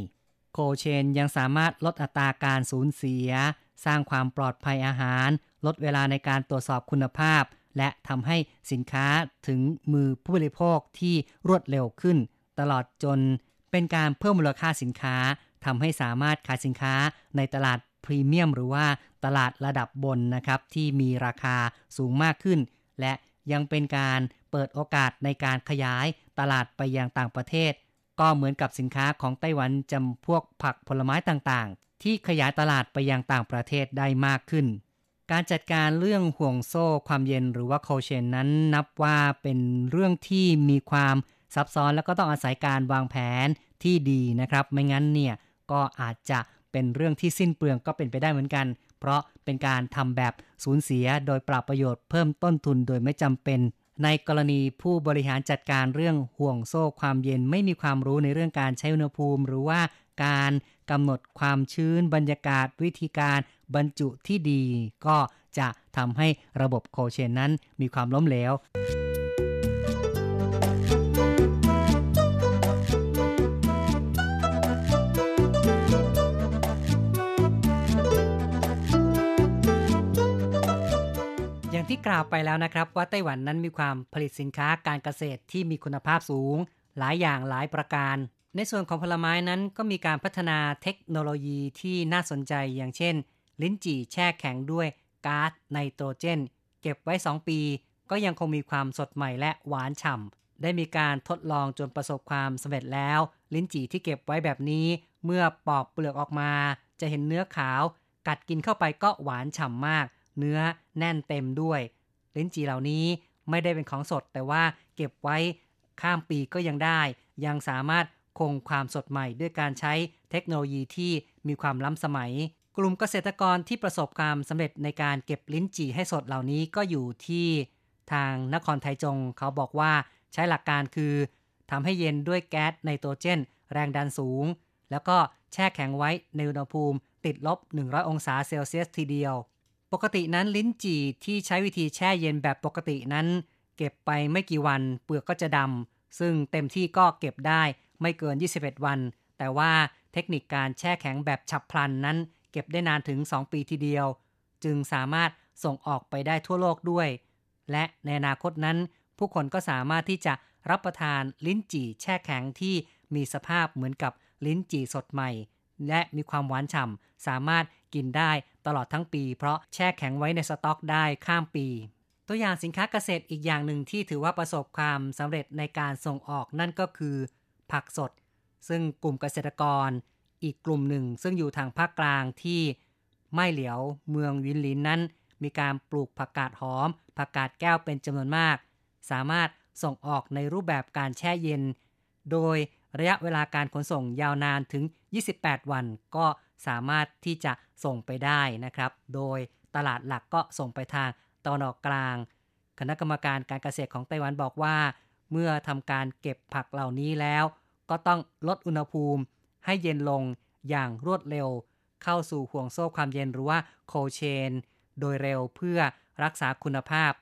โคเชนยังสามารถลดอัตราการสูญเสีย สร้างความปลอดภัยอาหาร ลดเวลาในการตรวจสอบคุณภาพ และทำให้สินค้าถึงมือผู้บริโภคที่รวดเร็วขึ้น ตลอดจนเป็นการเพิ่มมูลค่าสินค้าทำให้สามารถขายสินค้าในตลาด พรีเมียมหรือว่าตลาดระดับบนนะครับ ที่มีราคาสูงมากขึ้น และยังเป็นการเปิดโอกาสในการขยายตลาดไปยังต่างประเทศ ก็เหมือนกับสินค้าของไต้หวันจำพวกผักผลไม้ต่างๆ ที่ขยายตลาดไปยังต่างประเทศได้มากขึ้น การจัดการเรื่องห่วงโซ่ความเย็นหรือว่าโคเชนนั้นนับว่าเป็นเรื่องที่มีความซับซ้อนแล้วก็ต้องอาศัยการวางแผนที่ดีนะครับ ไม่งั้นเนี่ยก็อาจจะ เป็นเรื่องที่สิ้นเปลืองก็เป็นไปได้เหมือนกัน เพราะเป็นการทำแบบสูญเสียโดยปรับประโยชน์เพิ่มต้นทุนโดยไม่จำเป็น ในกรณีผู้บริหารจัดการเรื่องห่วงโซ่ความเย็นไม่มีความรู้ในเรื่องการใช้อุณหภูมิ หรือว่าการกำหนดความชื้นบรรยากาศวิธีการบรรจุที่ดี ก็จะทำให้ระบบโคเชนนั้นมีความล้มเหลว ที่กล่าวไปแล้วนะครับ ว่าไต้หวันนั้นมีความผลิตสินค้าการเกษตรที่มีคุณภาพสูง หลายอย่างหลายประการ ในส่วนของผลไม้นั้นก็มีการพัฒนาเทคโนโลยีที่น่าสนใจอย่างเช่น ลิ้นจี่แช่แข็งด้วยก๊าซไนโตรเจน เก็บไว้ 2 ปี ก็ยังคงมีความสดใหม่และหวานฉ่ำได้มีการทดลองจนประสบความสำเร็จแล้ว ลิ้นจี่ที่เก็บไว้แบบนี้ เมื่อปอกเปลือกออกมา จะเห็นเนื้อขาว กัดกินเข้าไปก็หวานฉ่ำมาก เนื้อแน่นเต็มด้วยลิ้นจี่เหล่านี้ไม่ได้เป็นของสด แต่ว่าเก็บไว้ข้ามปีก็ยังได้ ยังสามารถคงความสดใหม่ด้วยการใช้เทคโนโลยีที่มีความล้ำสมัย กลุ่มเกษตรกรที่ประสบความสำเร็จในการเก็บลิ้นจี่ให้สดเหล่านี้ก็อยู่ที่ทางนครไทยจงเขาบอกว่าใช้หลักการคือทำให้เย็นด้วยแก๊สไนโตรเจน แรงดันสูง แล้วก็แช่แข็งไว้ในอุณหภูมิติดลบ 100 องศาเซลเซียสทีเดียว ปกตินั้นลิ้นจี่ที่ใช้วิธีแช่เย็นแบบปกตินั้น เก็บไปไม่กี่วันเปลือกก็จะดำซึ่งเต็มที่ก็เก็บได้ไม่เกิน 21 วัน แต่ว่าเทคนิคการแช่แข็งแบบฉับพลันนั้น เก็บได้นานถึง 2 ปีทีเดียว จึงสามารถส่งออกไปได้ทั่วโลกด้วย และในอนาคตนั้น ผู้คนก็สามารถที่จะรับประทานลิ้นจี่แช่แข็งที่มีสภาพเหมือนกับลิ้นจี่สดใหม่ และมีความหวานฉ่ำสามารถ กินได้ตลอดทั้งปี เพราะแช่แข็งไว้ในสต็อกได้ข้ามปี ตัวอย่างสินค้าเกษตรอีกอย่างหนึ่งที่ถือว่าประสบความสำเร็จในการส่งออกนั่นก็คือ ผักสด ซึ่งกลุ่มเกษตรกร อีกกลุ่มหนึ่ง ซึ่งอยู่ทางภาคกลางที่ไม่เหลียวเมืองวินลินนั้น มีการปลูกผักกาดหอม ผักกาดแก้วเป็นจำนวนมาก สามารถส่งออกในรูปแบบการแช่เย็น โดยระยะเวลาการขนส่งยาวนานถึง 28 วัน ก็สามารถที่จะส่งไปได้นะครับ โดยตลาดหลักก็ส่งไปทางตอนออกกลาง คณะกรรมการการเกษตรของไต้หวันบอกว่า เมื่อทำการเก็บผักเหล่านี้แล้ว ก็ต้องลดอุณหภูมิ ให้เย็นลงอย่างรวดเร็ว เข้าสู่ห่วงโซ่ความเย็นหรือว่าโคเชน โดยเร็วเพื่อรักษาคุณภาพ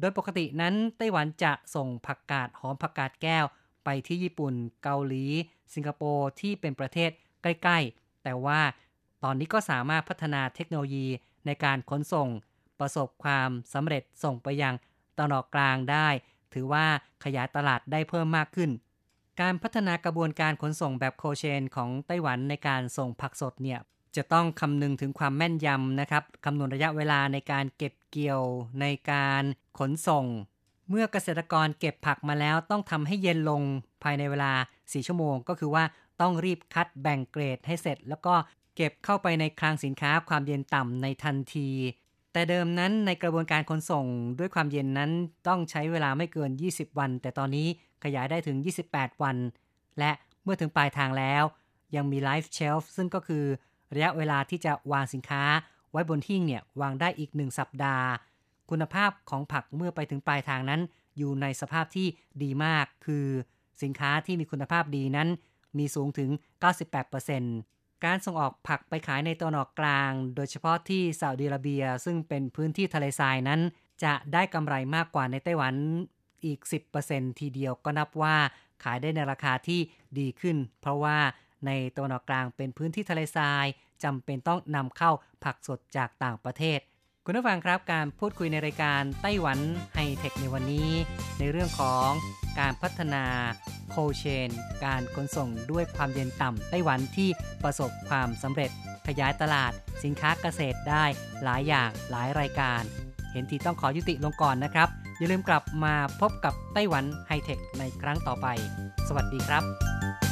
โดยปกตินั้นไต้หวันจะส่งผักกาดหอมผักกาดแก้ว ไปที่ญี่ปุ่น เกาหลี สิงคโปร์ที่เป็นประเทศใกล้ ๆ แต่ว่าตอนนี้ก็สามารถพัฒนาเทคโนโลยีในการขนส่ง ประสบความสำเร็จส่งไปยังตอนออกกลางได้ ถือว่าขยายตลาดได้เพิ่มมากขึ้น การพัฒนากระบวนการขนส่งแบบโคเชนของไต้หวันในการส่งผักสดเนี่ยจะต้องคำนึงถึงความแม่นยำนะครับคำนวณระยะเวลาในการเก็บเกี่ยวในการขนส่ง เมื่อเกษตรกรเก็บผักมาแล้วต้องทำให้เย็นลงภายในเวลา 4 ชั่วโมง ก็คือว่า ต้องรีบคัดแบ่งเกรดให้เสร็จ แล้วก็เก็บเข้าไปในคลังสินค้าความเย็นต่ำในทันที แต่เดิมนั้นในกระบวนการขนส่งด้วยความเย็นนั้นต้องใช้เวลาไม่เกิน 20 วัน แต่ตอนนี้ขยายได้ถึง 28 วัน และเมื่อถึงปลายทางแล้ว ยังมีไลฟ์เชลฟ์ซึ่งก็คือระยะเวลาที่จะวางสินค้า ไว้บนหิ้งเนี่ยวางได้อีก1สัปดาห์ คุณภาพของผักเมื่อไปถึงปลายทางนั้น อยู่ในสภาพที่ดีมาก คือสินค้าที่มีคุณภาพดีนั้น มีสูงถึง 98%การส่งออกผักไปขายในตะวันออกกลาง โดยเฉพาะที่ซาอุดิอาระเบีย ซึ่งเป็นพื้นที่ทะเลทรายนั้น จะได้กำไรมากกว่าในไต้หวันอีก 10%ทีเดียวก็นับว่าขายได้ในราคาที่ดีขึ้น เพราะว่าในตะวันออกกลางเป็นพื้นที่ทะเลทรายจำเป็นต้องนำเข้าผักสดจากต่างประเทศ คุณผู้ฟังครับการพูดคุยในรายการไต้หวันไฮเทคในวันนี้ ในเรื่องของการพัฒนาโคเชน การขนส่งด้วยความเย็นต่ำไต้หวันที่ประสบความสำเร็จขยายตลาด สินค้าเกษตรได้หลายอย่างหลายรายการ เห็นทีต้องขอยุติลงก่อนนะครับ อย่าลืมกลับมาพบกับไต้หวันไฮเทคในครั้งต่อไป สวัสดีครับ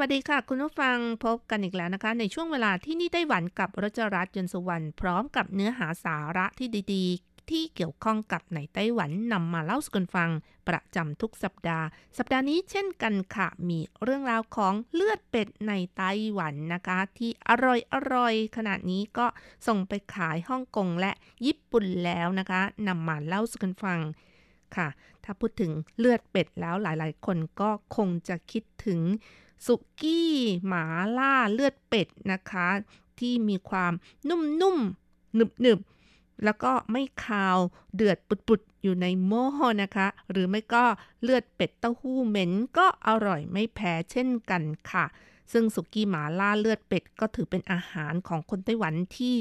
วัสดีค่ะ คุณผู้ฟังพบกันอีกแล้วนะคะ ในช่วงเวลาที่นี่ไต้หวันกับรจรัสยนสุวรรณพร้อมกับเนื้อหาสาระที่ดีๆ ที่เกี่ยวข้องกับในไต้หวันนำมาเล่าสู่กันฟัง ประจำทุกสัปดาห์ สัปดาห์นี้เช่นกันค่ะ มีเรื่องราวของเลือดเป็ดในไต้หวันนะคะ ที่อร่อยอร่อยขนาดนี้ก็ส่งไปขายฮ่องกงและญี่ปุ่นแล้วนะคะนำมาเล่าสู่กันฟังค่ะ ถ้าพูดถึงเลือดเป็ดแล้วหลายๆ คนก็คงจะคิดถึง สุกี้หมาล่าเลือดเป็ดนะคะ ที่มีความนุ่มๆหนึบๆแล้วก็ไม่คาวเดือดปุดๆ อยู่ในหม้อนะคะ หรือไม่ก็เลือดเป็ดเต้าหู้เหม็นก็อร่อยไม่แพ้เช่นกันค่ะ ซึ่งสุกี้หมาล่าเลือดเป็ดก็ถือเป็นอาหารของคนไต้หวันที่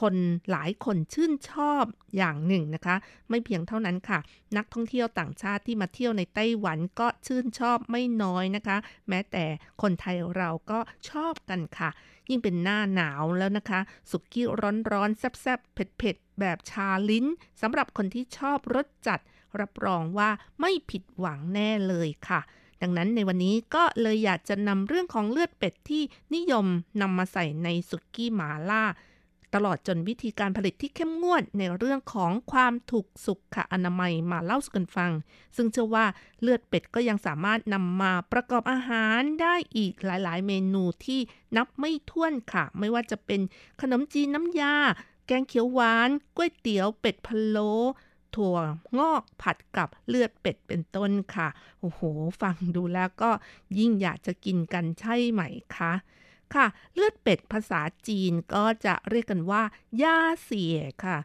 คนหลายคนชื่นชอบอย่างหนึ่งนะคะ ไม่เพียงเท่านั้นค่ะ นักท่องเที่ยวต่างชาติที่มาเที่ยวในไต้หวันก็ชื่นชอบไม่น้อยนะคะ แม้แต่คนไทยเราก็ชอบกันค่ะ ยิ่งเป็นหน้าหนาวแล้วนะคะ สุกี้ร้อนๆแซ่บๆเผ็ดๆแบบชาลิ้นสำหรับคนที่ชอบรสจัด รับรองว่าไม่ผิดหวังแน่เลยค่ะดังนั้นในวันนี้ก็เลยอยากจะนำเรื่องของเลือดเป็ดที่นิยมนำมาใส่ในสุกี้หมาล่า ตลอดจนวิธีการผลิตที่เข้มงวดในเรื่องของความถูกสุขอนามัยมาเล่าสู่กันฟัง ซึ่งเชื่อว่าเลือดเป็ดก็ยังสามารถนำมาประกอบอาหารได้อีกหลายๆ เมนูที่นับไม่ถ้วนค่ะ ไม่ว่าจะเป็นขนมจีนน้ำยา แกงเขียวหวานก๋วยเตี๋ยวเป็ดพะโล้ถั่วงอกผัดกับเลือดเป็ดเป็นต้นค่ะ โอ้โห ฟังดูแล้วก็ยิ่งอยากจะกินกันใช่ไหมคะ ค่ะ เลือดเป็ดภาษาจีนก็จะเรียกกันว่าย่าเสียค่ะ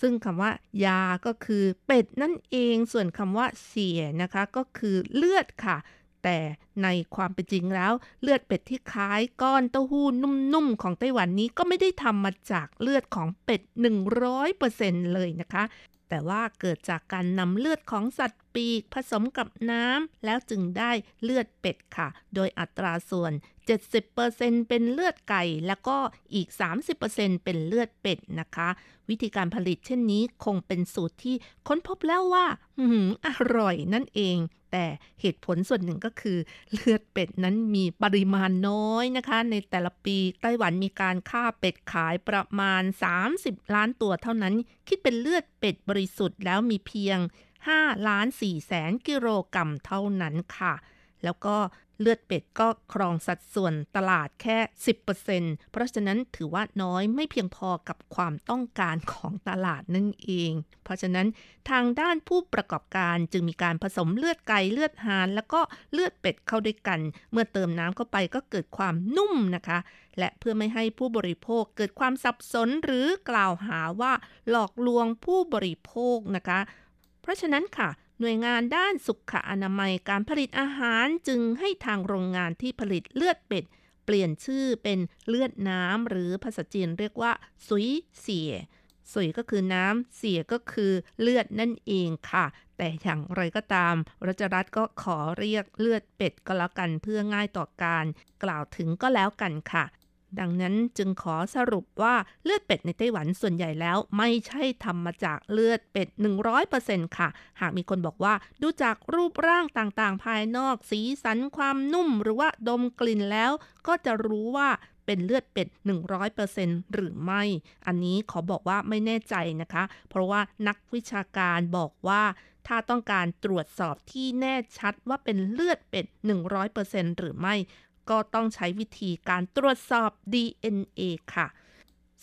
ซึ่งคำว่า ยาก็คือเป็ดนั่นเอง ส่วนคำว่าเสียนะคะ ก็คือเลือดค่ะ แต่ในความเป็นจริงแล้ว เลือดเป็ดที่คล้ายก้อนเต้าหู้นุ่มๆของไต้หวันนี้ก็ไม่ได้ทำมาจากเลือดของเป็ด 100%เลยนะคะ แต่ว่าเกิดจากการนำเลือดของสัตว์ปีกผสมกับน้ำแล้วจึงได้เลือดเป็ดค่ะ โดยอัตราส่วน 70%เป็นเลือดไก่ แล้วก็อีก 30%เป็นเลือดเป็ดนะคะ วิธีการผลิตเช่นนี้คงเป็นสูตรที่ค้นพบแล้วว่า อืมอร่อยนั่นเอง แต่เหตุผลส่วนหนึ่งก็คือ เลือดเป็ดนั้นมีปริมาณน้อยนะคะ ในแต่ละปีไต้หวันมีการฆ่าเป็ดขายประมาณ 30 ล้านตัวเท่านั้น คิดเป็นเลือดเป็ดบริสุทธิ์แล้วมีเพียง5ล้าน4แสนกิโลกรัมเท่านั้นค่ะ แล้วก็เลือดเป็ดก็ครองสัดส่วนตลาดแค่ 10%เพราะฉะนั้นถือว่าน้อยไม่เพียงพอกับความต้องการของตลาดนั่นเอง เพราะฉะนั้นทางด้านผู้ประกอบการจึงมีการผสมเลือดไก่เลือดหาน แล้วก็เลือดเป็ดเข้าด้วยกัน เมื่อเติมน้ำเข้าไปก็เกิดความนุ่มนะคะ และเพื่อไม่ให้ผู้บริโภคเกิดความสับสนหรือกล่าวหาว่าหลอกลวงผู้บริโภคนะคะ เพราะฉะนั้นค่ะ หน่วยงานด้านสุขอนามัยการผลิตอาหารจึงให้ทางโรงงานที่ผลิตเลือดเป็ด เปลี่ยนชื่อเป็นเลือดน้ำหรือภาษาจีนเรียกว่าซุยเสียซุยก็คือน้ำเสียก็คือเลือดนั่นเองค่ะ แต่อย่างไรก็ตามรัชรัตน์ก็ขอเรียกเลือดเป็ดก็แล้วกันเพื่อง่ายต่อการ กล่าวถึงก็แล้วกันค่ะ ดังนั้นจึงขอสรุปว่าเลือดเป็ดในไต้หวันส่วนใหญ่แล้วไม่ใช่ทำมาจากเลือดเป็ด 100%ค่ะ หากมีคนบอกว่าดูจากรูปร่างต่างๆ ภายนอก สีสันความนุ่มหรือว่าดมกลิ่นแล้ว ก็จะรู้ว่าเป็นเลือดเป็ด 100%หรือไม่ อันนี้ขอบอกว่าไม่แน่ใจนะคะ เพราะว่านักวิชาการบอกว่าถ้าต้องการตรวจสอบที่แน่ชัดว่าเป็นเลือดเป็ด 100%หรือไม่ ก็ต้องใช้วิธีการตรวจสอบ DNA ค่ะ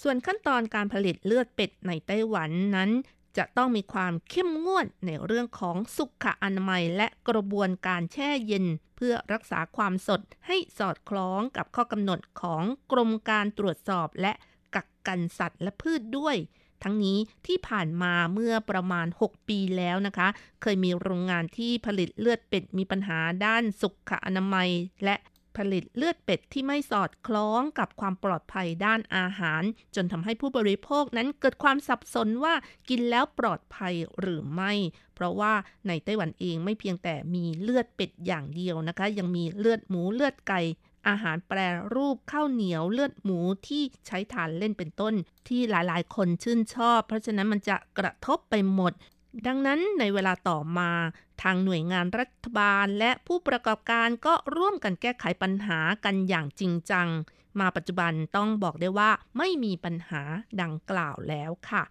ส่วนขั้นตอนการผลิตเลือดเป็ดในไต้หวันนั้น จะต้องมีความเข้มงวดในเรื่องของสุขอนามัยและกระบวนการแช่เย็น เพื่อรักษาความสดให้สอดคล้องกับข้อกำหนดของกรมการตรวจสอบและกักกันสัตว์และพืชด้วยทั้งนี้ที่ผ่านมาเมื่อประมาณ 6 ปีแล้วนะคะ เคยมีโรงงานที่ผลิตเลือดเป็ดมีปัญหาด้านสุขอนามัย และ ผลิตเลือดเป็ดที่ไม่สอดคล้องกับความปลอดภัยด้านอาหาร จนทำให้ผู้บริโภคนั้นเกิดความสับสนว่ากินแล้วปลอดภัยหรือไม่ เพราะว่าในไต้หวันเองไม่เพียงแต่มีเลือดเป็ดอย่างเดียวนะคะ ยังมีเลือดหมูเลือดไก่อาหารแปรรูปข้าวเหนียวเลือดหมูที่ใช้ทานเล่นเป็นต้น ที่หลายๆ คนชื่นชอบ เพราะฉะนั้นมันจะกระทบไปหมด ดังนั้นในเวลาต่อมาทางหน่วยงานรัฐบาลและผู้ประกอบการก็ร่วมกันแก้ไขปัญหากันอย่างจริงจัง มาปัจจุบันต้องบอกได้ว่าไม่มีปัญหาดังกล่าวแล้วค่ะ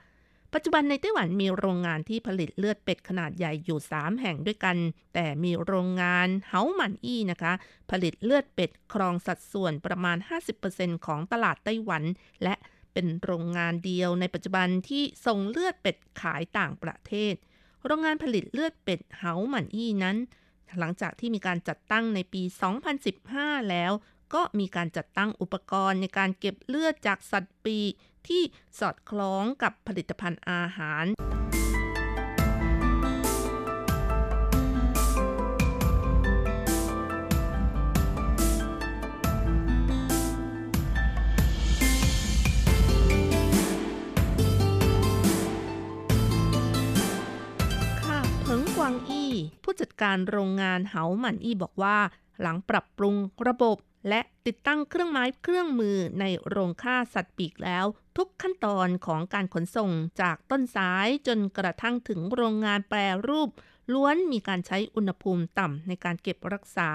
ปัจจุบันในไต้หวันมีโรงงานที่ผลิตเลือดเป็ดขนาดใหญ่อยู่ 3 แห่งด้วยกัน แต่มีโรงงานเฮาหมันอี้นะคะ ผลิตเลือดเป็ดครองสัดส่วนประมาณ 50%ของตลาดไต้หวัน และ เป็นโรงงานเดียวในปัจจุบันที่ส่งเลือดเป็ดขายต่างประเทศ โรงงานผลิตเลือดเป็ดเฮาหมันอี้นั้น หลังจากที่มีการจัดตั้งในปี 2015 แล้ว ก็มีการจัดตั้งอุปกรณ์ในการเก็บเลือดจากสัตว์ปีกที่สอดคล้องกับผลิตภัณฑ์อาหาร งอี้ ผู้จัดการโรงงานเหาหมันอี้บอกว่า หลังปรับปรุงระบบ และติดตั้งเครื่องไม้เครื่องมือในโรงฆ่าสัตว์ปีกแล้ว ทุกขั้นตอนของการขนส่งจากต้นสายจนกระทั่งถึงโรงงานแปรรูป ล้วนมีการใช้อุณหภูมิต่ำในการเก็บรักษา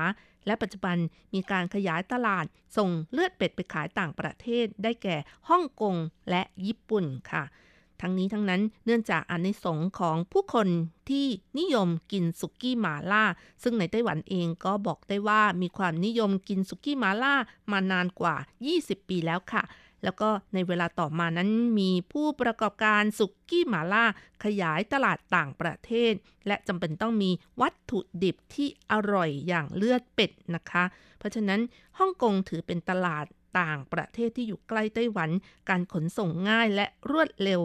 และปัจจุบันมีการขยายตลาด ส่งเลือดเป็ดไปขายต่างประเทศได้แก่ฮ่องกงและญี่ปุ่นค่ะ ทั้งนี้ทั้งนั้นเนื่องจากอานิสงของผู้คนที่นิยมกินสุกี้หมาล่า ซึ่งในไต้หวันเองก็บอกได้ว่ามีความนิยมกินสุกี้หมาล่ามานานกว่า 20 ปีแล้วค่ะ แล้วก็ในเวลาต่อมานั้นมีผู้ประกอบการสุกี้หมาล่า ขยายตลาดต่างประเทศ และจำเป็นต้องมีวัตถุดิบที่อร่อยอย่างเลือดเป็ดนะคะ เพราะฉะนั้นฮ่องกงถือเป็นตลาด ต่างประเทศที่อยู่ใกล้ไต้หวัน การขนส่งง่ายและรวดเร็ว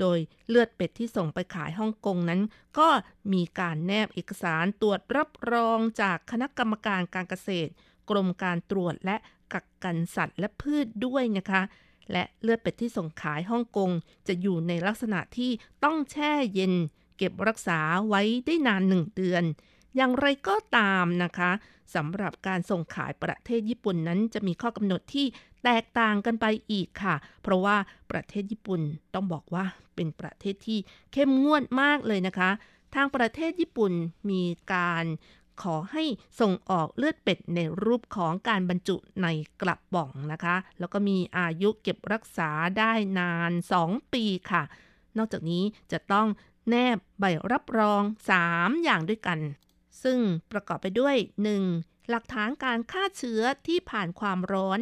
โดยเลือดเป็ดที่ส่งไปขายฮ่องกงนั้น ก็มีการแนบเอกสารตรวจรับรองจากคณะกรรมการการเกษตร กรมการตรวจและกักกันสัตว์และพืชด้วยนะคะ และเลือดเป็ดที่ส่งขายฮ่องกงจะอยู่ในลักษณะที่ต้องแช่เย็น เก็บรักษาไว้ได้นานหนึ่งเดือน อย่างไรก็ตามนะคะสำหรับการส่งขายประเทศญี่ปุ่นนั้นจะมีข้อกำหนดที่แตกต่างกันไปอีกค่ะ เพราะว่าประเทศญี่ปุ่นต้องบอกว่าเป็นประเทศที่เข้มงวดมากเลยนะคะ ทางประเทศญี่ปุ่นมีการขอให้ส่งออกเลือดเป็ดในรูปของการบรรจุในกระป๋องนะคะ แล้วก็มีอายุเก็บรักษาได้นาน 2 ปีค่ะ นอกจากนี้จะต้องแนบใบรับรอง 3 อย่างด้วยกัน ซึ่งประกอบไปด้วย 1. หลักฐานการฆ่าเชื้อที่ผ่านความร้อน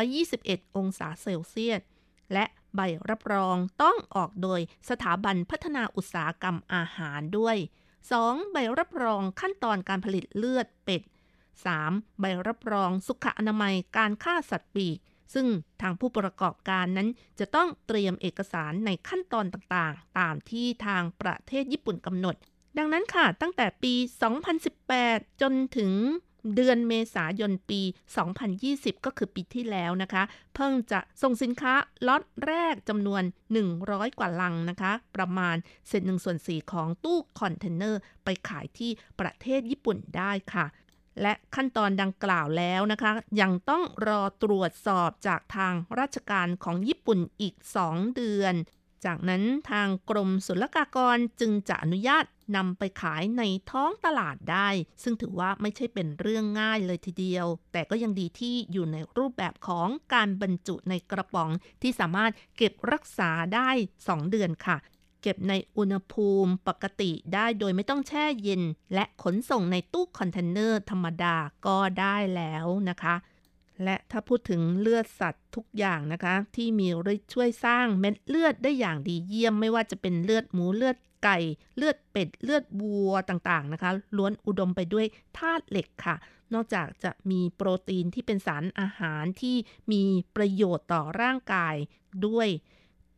121 องศาเซลเซียส และใบรับรองต้องออกโดยสถาบันพัฒนาอุตสาหกรรมอาหารด้วย 2. ใบรับรองขั้นตอนการผลิตเลือดเป็ด 3. ใบรับรองสุขอนามัยการฆ่าสัตว์ปีก ซึ่งทางผู้ประกอบการนั้นจะต้องเตรียมเอกสารในขั้นตอนต่างๆ ตามที่ทางประเทศญี่ปุ่นกำหนด ดังนั้นค่ะ ตั้งแต่ปี 2018 จนถึงเดือนเมษายนปี 2020 ก็คือปีที่แล้วนะคะ เพิ่งจะส่งสินค้าล็อตแรกจำนวน 100 กว่าลังนะคะ ประมาณเศษหนึ่งส่วนสี่ของตู้คอนเทนเนอร์ ไปขายที่ประเทศญี่ปุ่นได้ค่ะ และขั้นตอนดังกล่าวแล้วนะคะ ยังต้องรอตรวจสอบจากทางราชการของญี่ปุ่นอีก 2 เดือน จากนั้นทางกรมศุลกากรจึงจะอนุญาตนำไปขายในท้องตลาดได้ ซึ่งถือว่าไม่ใช่เป็นเรื่องง่ายเลยทีเดียว แต่ก็ยังดีที่อยู่ในรูปแบบของการบรรจุในกระป๋องที่สามารถเก็บรักษาได้ 2 เดือนค่ะ เก็บในอุณหภูมิปกติได้โดยไม่ต้องแช่เย็น และขนส่งในตู้คอนเทนเนอร์ธรรมดาก็ได้แล้วนะคะ และถ้าพูดถึงเลือดสัตว์ทุกอย่างนะคะ ที่มีฤทธิ์ช่วยสร้างเม็ดเลือดได้อย่างดีเยี่ยม ไม่ว่าจะเป็นเลือดหมูเลือดไก่ เลือดเป็ด เลือดวัวต่างๆนะคะ ล้วนอุดมไปด้วยธาตุเหล็กค่ะ นอกจากจะมีโปรตีนที่เป็นสารอาหารที่มีประโยชน์ต่อร่างกายด้วย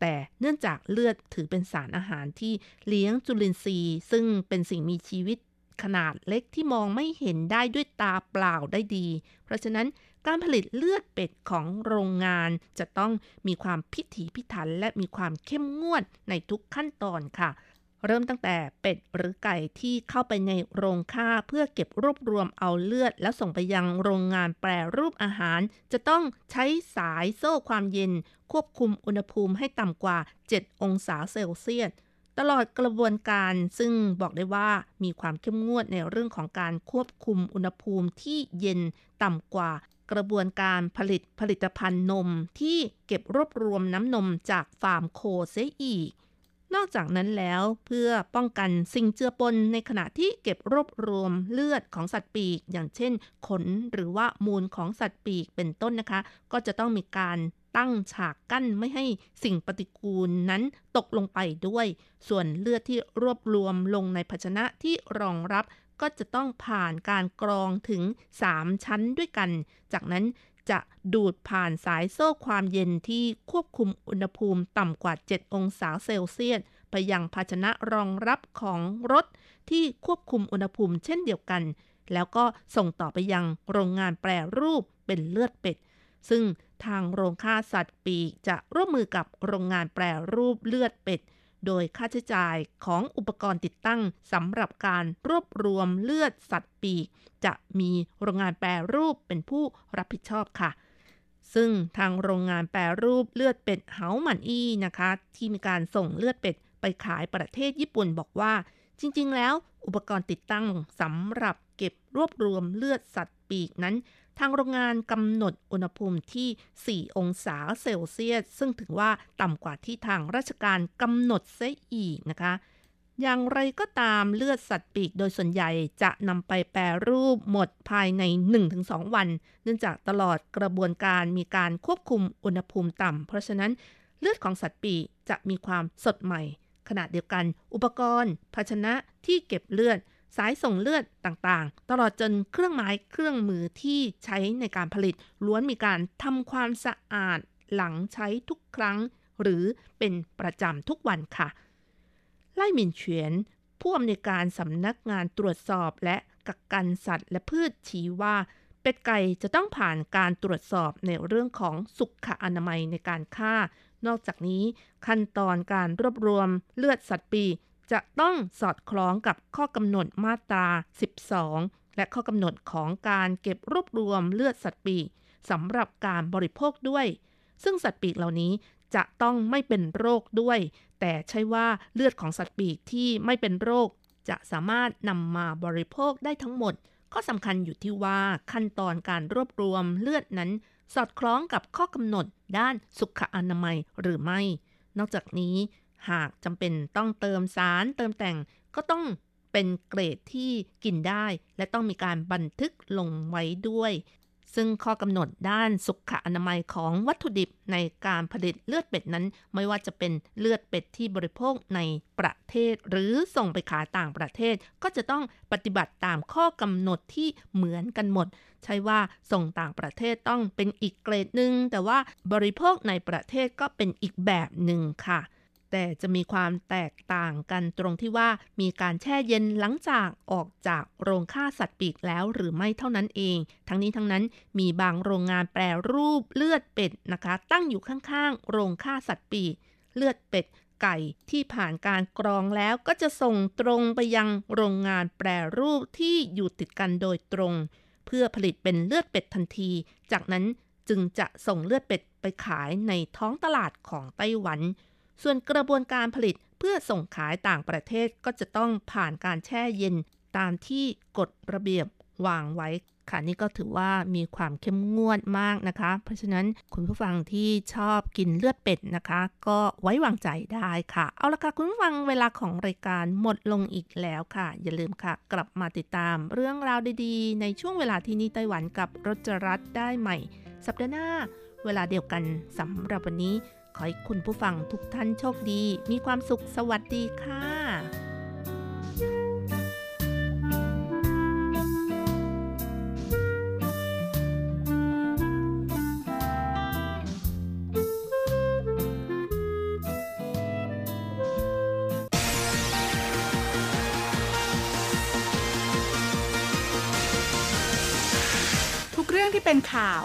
แต่เนื่องจากเลือดถือเป็นสารอาหารที่เลี้ยงจุลินทรีย์ ซึ่งเป็นสิ่งมีชีวิตขนาดเล็กที่มองไม่เห็นได้ด้วยตาเปล่าได้ดี เพราะฉะนั้น การผลิตเลือดเป็ดของโรงงาน จะต้องมีความพิถีพิถัน และมีความเข้มงวดในทุกขั้นตอนค่ะเริ่มตั้งแต่เป็ดหรือไก่ที่เข้าไปในโรงฆ่าเพื่อเก็บรวบรวมเอาเลือด แล้วส่งไปยังโรงงานแปรรูปอาหาร จะต้องใช้สายโซ่ความเย็น ควบคุมอุณหภูมิให้ต่ำกว่า 7 องศาเซลเซียส ตลอดกระบวนการซึ่งบอกได้ว่ามีความเข้มงวดในเรื่องของการควบคุมอุณหภูมิที่เย็นต่ำกว่า กระบวนการผลิตผลิตภัณฑ์นมที่เก็บรวบรวมน้ำนมจากฟาร์มโคเสียอีก นอกจากนั้นแล้วเพื่อป้องกันสิ่งเจือปนในขณะที่เก็บรวบรวมเลือดของสัตว์ปีก อย่างเช่น ขนหรือว่ามูลของสัตว์ปีกเป็นต้นนะคะ ก็จะต้องมีการตั้งฉากกั้นไม่ให้สิ่งปฏิกูลนั้นตกลงไปด้วย ส่วนเลือดที่รวบรวมลงในภาชนะที่รองรับ ก็จะต้องผ่านการกรองถึง 3 ชั้นด้วยกัน จากนั้นจะดูดผ่านสายโซ่ความเย็นที่ควบคุมอุณหภูมิต่ำกว่า 7 องศาเซลเซียส ไปยังภาชนะรองรับของรถที่ควบคุมอุณหภูมิเช่นเดียวกัน แล้วก็ส่งต่อไปยังโรงงานแปรรูปเป็นเลือดเป็ด ซึ่งทางโรงฆ่าสัตว์ปีกจะร่วมมือกับโรงงานแปรรูปเลือดเป็ด โดยค่าใช้จ่ายของอุปกรณ์ติดตั้งสำหรับการรวบรวมเลือดสัตว์ปีก จะมีโรงงานแปรรูปเป็นผู้รับผิดชอบค่ะ ซึ่งทางโรงงานแปรรูปเลือดเป็ดเฮาหมันอี้นะคะ ที่มีการส่งเลือดเป็ดไปขายประเทศญี่ปุ่นบอกว่า จริง ๆ แล้วอุปกรณ์ติดตั้งสำหรับเก็บรวบรวมเลือดสัตว์ปีกนั้น ทางโรงงานกำหนดอุณหภูมิที่ 4 องศาเซลเซียส ซึ่งถือว่าต่ำกว่าที่ทางราชการกำหนดเสียอีกนะคะ อย่างไรก็ตามเลือดสัตว์ปีกโดยส่วนใหญ่จะนำไปแปรรูปหมดภายใน 1-2 วัน เนื่องจากตลอดกระบวนการมีการควบคุมอุณหภูมิต่ำ เพราะฉะนั้นเลือดของสัตว์ปีกจะมีความสดใหม่ ขณะเดียวกัน อุปกรณ์ ภาชนะที่เก็บเลือด สายส่งเลือดต่างๆ ตลอดจนเครื่องไม้เครื่องมือที่ใช้ในการผลิต ล้วนมีการทำความสะอาดหลังใช้ทุกครั้ง หรือเป็นประจำทุกวันค่ะ ไล่หมินเฉียน ผู้อำนวยการสำนักงานตรวจสอบและกักกันสัตว์และพืชชี้ว่าเป็ดไก่จะต้องผ่านการตรวจสอบในเรื่องของสุขอนามัยในการฆ่า นอกจากนี้ขั้นตอนการรวบรวมเลือดสัตว์ปี จะต้องสอดคล้องกับข้อกำหนดมาตรา 12 และข้อกำหนดของการเก็บรวบรวมเลือดสัตว์ปีกสำหรับการบริโภคด้วย ซึ่งสัตว์ปีกเหล่านี้จะต้องไม่เป็นโรคด้วย แต่ใช่ว่าเลือดของสัตว์ปีกที่ไม่เป็นโรค จะสามารถนำมาบริโภคได้ทั้งหมดข้อสำคัญอยู่ที่ว่าขั้นตอนการรวบรวมเลือดนั้น สอดคล้องกับข้อกำหนดด้านสุขอนามัยหรือไม่ นอกจากนี้ หากจำเป็นต้องเติมสารเติมแต่งก็ต้องเป็นเกรดที่กินได้ และต้องมีการบันทึกลงไว้ด้วย ซึ่งข้อกำหนดด้านสุขอนามัยของวัตถุดิบในการผลิตเลือดเป็ดนั้น ไม่ว่าจะเป็นเลือดเป็ดที่บริโภคในประเทศ หรือส่งไปขายต่างประเทศ ก็จะต้องปฏิบัติตามข้อกำหนดที่เหมือนกันหมด ใช่ว่าส่งต่างประเทศต้องเป็นอีกเกรดหนึ่งแต่ว่าบริโภคในประเทศก็เป็นอีกแบบหนึ่งค่ะ แต่จะมีความแตกต่างกันตรงที่ว่ามีการแช่เย็นหลังจากออกจากโรงฆ่าสัตว์ปีกแล้วหรือไม่เท่านั้นเอง ทั้งนี้ทั้งนั้นมีบางโรงงานแปรรูปเลือดเป็ดนะคะ ตั้งอยู่ข้างๆ โรงฆ่าสัตว์ปีก เลือดเป็ดไก่ที่ผ่านการกรองแล้วก็จะส่งตรงไปยังโรงงานแปรรูปที่อยู่ติดกันโดยตรง เพื่อผลิตเป็นเลือดเป็ดทันที จากนั้นจึงจะส่งเลือดเป็ดไปขายในท้องตลาดของไต้หวัน ส่วนกระบวนการผลิตเพื่อส่งขายต่างประเทศก็จะต้องผ่านการแช่เย็นตามที่กฎระเบียบวางไว้ค่ะนี่ก็ถือว่ามีความเข้มงวดมากนะคะ เพราะฉะนั้นคุณผู้ฟังที่ชอบกินเลือดเป็ดนะคะ ก็ไว้วางใจได้ค่ะ เอาละค่ะคุณผู้ฟังเวลาของรายการหมดลงอีกแล้วค่ะ อย่าลืมค่ะ กลับมาติดตามเรื่องราวดีๆ ในช่วงเวลาที่นี่ไต้หวันกับรจรัสได้ใหม่ สัปดาห์หน้า เวลาเดียวกันสำหรับวันนี้ ขอให้คุณผู้ฟังทุกท่านโชคดี มีความสุขสวัสดีค่ะเรื่องที่เป็นข่าว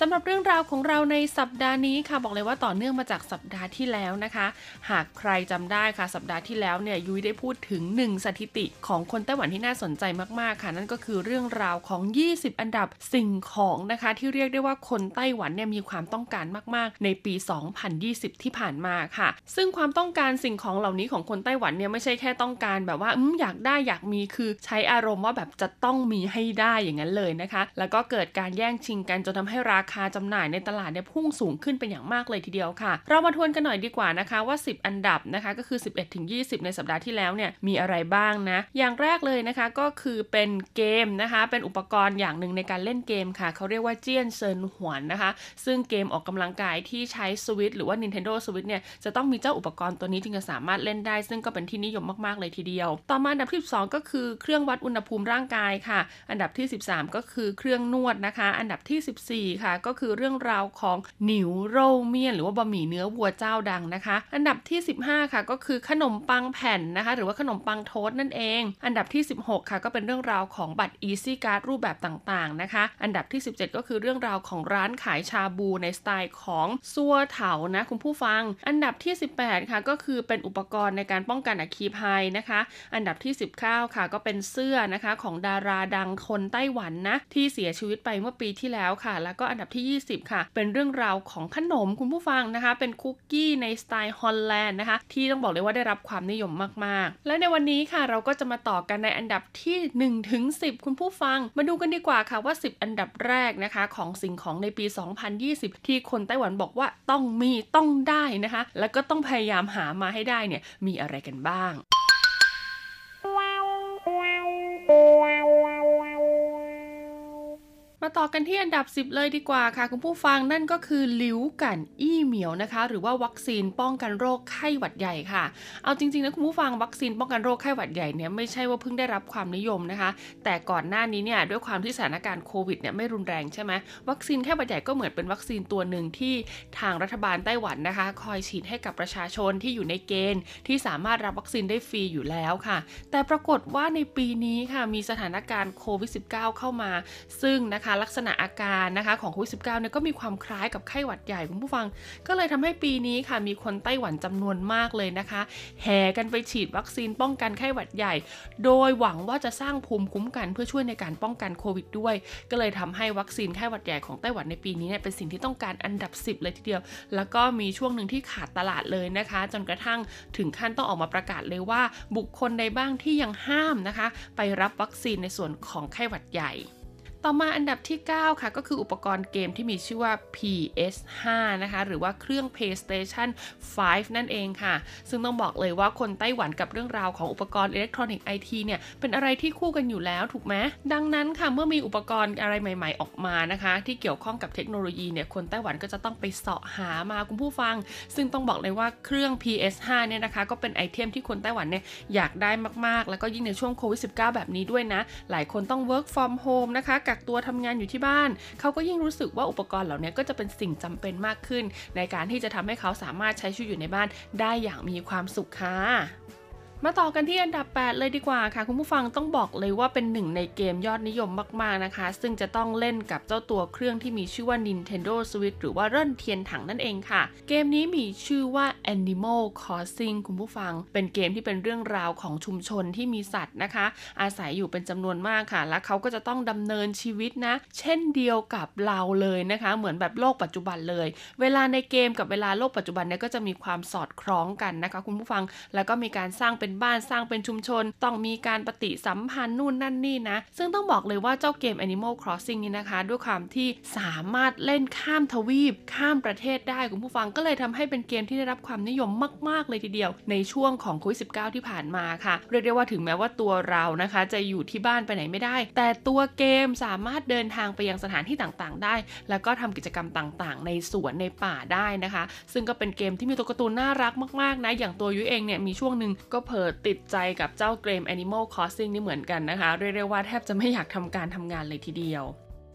สำหรับเรื่องราวของเราในสัปดาห์นี้ค่ะบอกเลยว่าต่อเนื่องมาจากสัปดาห์ที่แล้วนะคะ หากใครจำได้ค่ะสัปดาห์ที่แล้วเนี่ยยุ้ยได้พูดถึง 1 สถิติของคนไต้หวันที่น่าสนใจมากๆค่ะ นั่นก็คือเรื่องราวของ 20 อันดับสิ่งของนะคะ ที่เรียกได้ว่าคนไต้หวันเนี่ยมีความต้องการมากๆ ในปี 2020 ที่ผ่านมาค่ะ ซึ่งความต้องการสิ่งของเหล่านี้ของคนไต้หวันเนี่ยไม่ใช่แค่ต้องการแบบว่าอืมอยากได้อยากมีคือใช้อารมณ์ว่าแบบจะต้องมีให้ได้อย่างนั้นเลยนะคะ แล้วก็เกิดการแย่งชิงกันจนทำให้ราคาจำหน่ายในตลาดเนี่ยพุ่งสูงขึ้นเป็นอย่างมากเลยทีเดียวค่ะ เรามาทวนกันหน่อยดีกว่านะคะว่า 10 อันดับนะคะก็คือ 11ถึง20 ในสัปดาห์ที่แล้วเนี่ยมีอะไรบ้างนะ อย่างแรกเลยนะคะก็คือเป็นเกมนะคะเป็นอุปกรณ์อย่างหนึ่งในการเล่นเกมค่ะ เขาเรียกว่าเจียนเซินหวนนะคะ ซึ่งเกมออกกำลังกายที่ใช้สวิตหรือว่า Nintendo Switch เนี่ยจะต้องมีเจ้าอุปกรณ์ตัวนี้จึงจะสามารถเล่นได้ ซึ่งก็เป็นที่นิยมมากๆเลยทีเดียว ต่อมาอันดับที่12ก็คือเครื่องวัดอุณหภูมิร่างกายค่ะ อันดับที่ 13 ก็คือเครื่องนวดนะคะ อันดับที่ 14 ค่ะก็คือเรื่องราวของหนิวโรเมียน หรือว่าบะหมี่เนื้อวัวเจ้าดังนะคะ อันดับที่ 15 ค่ะก็คือขนมปังแผ่นนะคะ หรือว่าขนมปังโทสนั่นเอง อันดับที่ 16 ค่ะก็เป็นเรื่องราวของบัตร Easy Card รูปแบบต่างๆนะคะ อันดับที่ 17 ก็คือเรื่องราวของร้านขายชาบูในสไตล์ของซัวเถานะคุณผู้ฟัง อันดับที่ 18 ค่ะก็คือเป็นอุปกรณ์ในการป้องกันอัคคีภัยนะคะ อันดับที่ 19 ค่ะก็เป็นเสื้อนะคะของดาราดังคนไต้หวันนะที่เสียชีวิตไปเมื่อปีที่แล้วค่ะ แล้วก็อันดับที่ 20 ค่ะ เป็นเรื่องราวของขนมคุณผู้ฟังนะคะ เป็นคุกกี้ในสไตล์ฮอลแลนด์นะคะ ที่ต้องบอกเลยว่าได้รับความนิยมมาก ๆ และในวันนี้ค่ะเราก็จะมาต่อกันในอันดับที่1ถึง10 คุณผู้ฟัง มาดูกันดีกว่าค่ะว่า 10 อันดับแรกนะคะ ของสิ่งของในปี 2020 ที่คนไต้หวันบอกว่าต้องมีต้องได้นะคะ แล้วก็ต้องพยายามหามาให้ได้เนี่ยมีอะไรกันบ้าง มาต่อกันที่อันดับ 10 เลยดีกว่าค่ะ คุณผู้ฟังนั่นก็คือหลิวกันอี้เหมียวนะคะ หรือว่าวัคซีนป้องกันโรคไข้หวัดใหญ่ค่ะ เอาจริงๆนะคุณผู้ฟังวัคซีนป้องกันโรคไข้หวัดใหญ่เนี่ยไม่ใช่ว่าเพิ่งได้รับความนิยมนะคะ แต่ก่อนหน้านี้เนี่ยด้วยความที่สถานการณ์โควิดเนี่ยไม่รุนแรงใช่ไหมวัคซีนไข้หวัดใหญ่ก็เหมือนเป็นวัคซีนตัวหนึ่งที่ทางรัฐบาลไต้หวันนะคะ คอยฉีดให้กับประชาชนที่อยู่ในเกณฑ์ ที่สามารถรับวัคซีนได้ฟรีอยู่แล้วค่ะ แต่ปรากฏว่าในปีนี้ค่ะมีสถานการณ์โควิด -19 เข้ามา ซึ่งนะคะลักษณะอาการนะคะของโควิด -19 เนี่ยก็มีความคล้ายกับไข้หวัดใหญ่คุณผู้ฟัง ก็เลยทำให้ปีนี้ค่ะมีคนไต้หวันจำนวนมากเลยนะคะ แห่กันไปฉีดวัคซีนป้องกันไข้หวัดใหญ่ โดยหวังว่าจะสร้างภูมิคุ้มกันเพื่อช่วยในการป้องกันโควิดด้วย ก็เลยทำให้วัคซีนไข้หวัดใหญ่ของไต้หวันในปีนี้เนี่ยเป็นสิ่งที่ต้องการอันดับ 10 เลยทีเดียว แล้วก็มีช่วงหนึ่งที่ขาดตลาดเลยนะคะ จนกระทั่งถึงขั้นต้องออกมาประกาศเลยว่าบุคคลใดบ้างที่ยังห้ามนะคะ ไปรับวัคซีนในส่วนของไข้หวัดใหญ่ ต่อมาอันดับที่ 9 ค่ะ ก็คืออุปกรณ์เกมที่มีชื่อว่า PS5 นะคะ หรือว่าเครื่อง PlayStation 5 นั่นเองค่ะ ซึ่งต้องบอกเลยว่าคนไต้หวันกับเรื่องราวของอุปกรณ์อิเล็กทรอนิกส์ไอทีเนี่ย เป็นอะไรที่คู่กันอยู่แล้วถูกไหมดังนั้นค่ะ เมื่อมีอุปกรณ์อะไรใหม่ ๆ ออกมานะคะ ที่เกี่ยวข้องกับเทคโนโลยีเนี่ย คนไต้หวันก็จะต้องไปเสาะหามาคุณผู้ฟัง ซึ่งต้องบอกเลยว่าเครื่อง PS5 เนี่ยนะคะ ก็เป็นไอเทมที่คนไต้หวันเนี่ยอยากได้มากๆ แล้วก็ยิ่งในช่วงโควิด -19 แบบนี้ด้วยนะ หลายคนต้อง work from home นะคะกักตัวทำงานอยู่ที่บ้าน เขาก็ยิ่งรู้สึกว่าอุปกรณ์เหล่านี้ก็จะเป็นสิ่งจำเป็นมากขึ้น ในการที่จะทำให้เขาสามารถใช้ชีวิตอยู่ในบ้านได้อย่างมีความสุขค่ะ มาต่อกันที่อันดับ 8 เลยดีกว่าค่ะ คุณผู้ฟังต้องบอกเลยว่าเป็นหนึ่งในเกมยอดนิยมมาก ๆ นะคะ ซึ่งจะต้องเล่นกับเจ้าตัวเครื่องที่มีชื่อว่า Nintendo Switch หรือว่าเร่นเทียนถังนั่นเองค่ะ เกมนี้มีชื่อว่า Animal Crossing คุณผู้ฟัง เป็นเกมที่เป็นเรื่องราวของชุมชนที่มีสัตว์นะคะ อาศัยอยู่เป็นจำนวนมากค่ะ และเขาก็จะต้องดำเนินชีวิตนะ เช่นเดียวกับเราเลยนะคะ เหมือนแบบโลกปัจจุบันเลย เวลาในเกมกับเวลาโลกปัจจุบันเนี่ยก็จะมีความสอดคล้องกันนะคะ คุณผู้ฟังแล้วก็มีการสร้างเป็นบ้านสร้างเป็นชุมชน ต้องมีการปฏิสัมพันธ์นู่นนั่นนี่นะ ซึ่งต้องบอกเลยว่าเจ้าเกม Animal Crossing นี่นะคะ ด้วยความที่สามารถเล่นข้ามทวีป ข้ามประเทศได้คุณผู้ฟังก็เลยทำให้เป็นเกมที่ได้รับความนิยมมาก ๆ เลยทีเดียว ในช่วงของโควิด -19 ที่ผ่านมาค่ะ เรียกได้ว่าถึงแม้ว่าตัวเรานะคะ จะอยู่ที่บ้านไปไหนไม่ได้ แต่ตัวเกมสามารถเดินทางไปยังสถานที่ต่างๆ ได้ แล้วก็ทำกิจกรรมต่างๆ ในสวนในป่าได้นะคะ ซึ่งก็เป็นเกมที่มีตัวการ์ตูนน่ารักมากๆนะอย่างตัวยุ้ยเองเนี่ยมีช่วงหนึ่งก็เผลอติดใจกับเจ้าเกรม Animal Crossing นี่เหมือนกันนะคะ เรียกได้ว่าแทบจะไม่อยากทำการทำงานเลยทีเดียว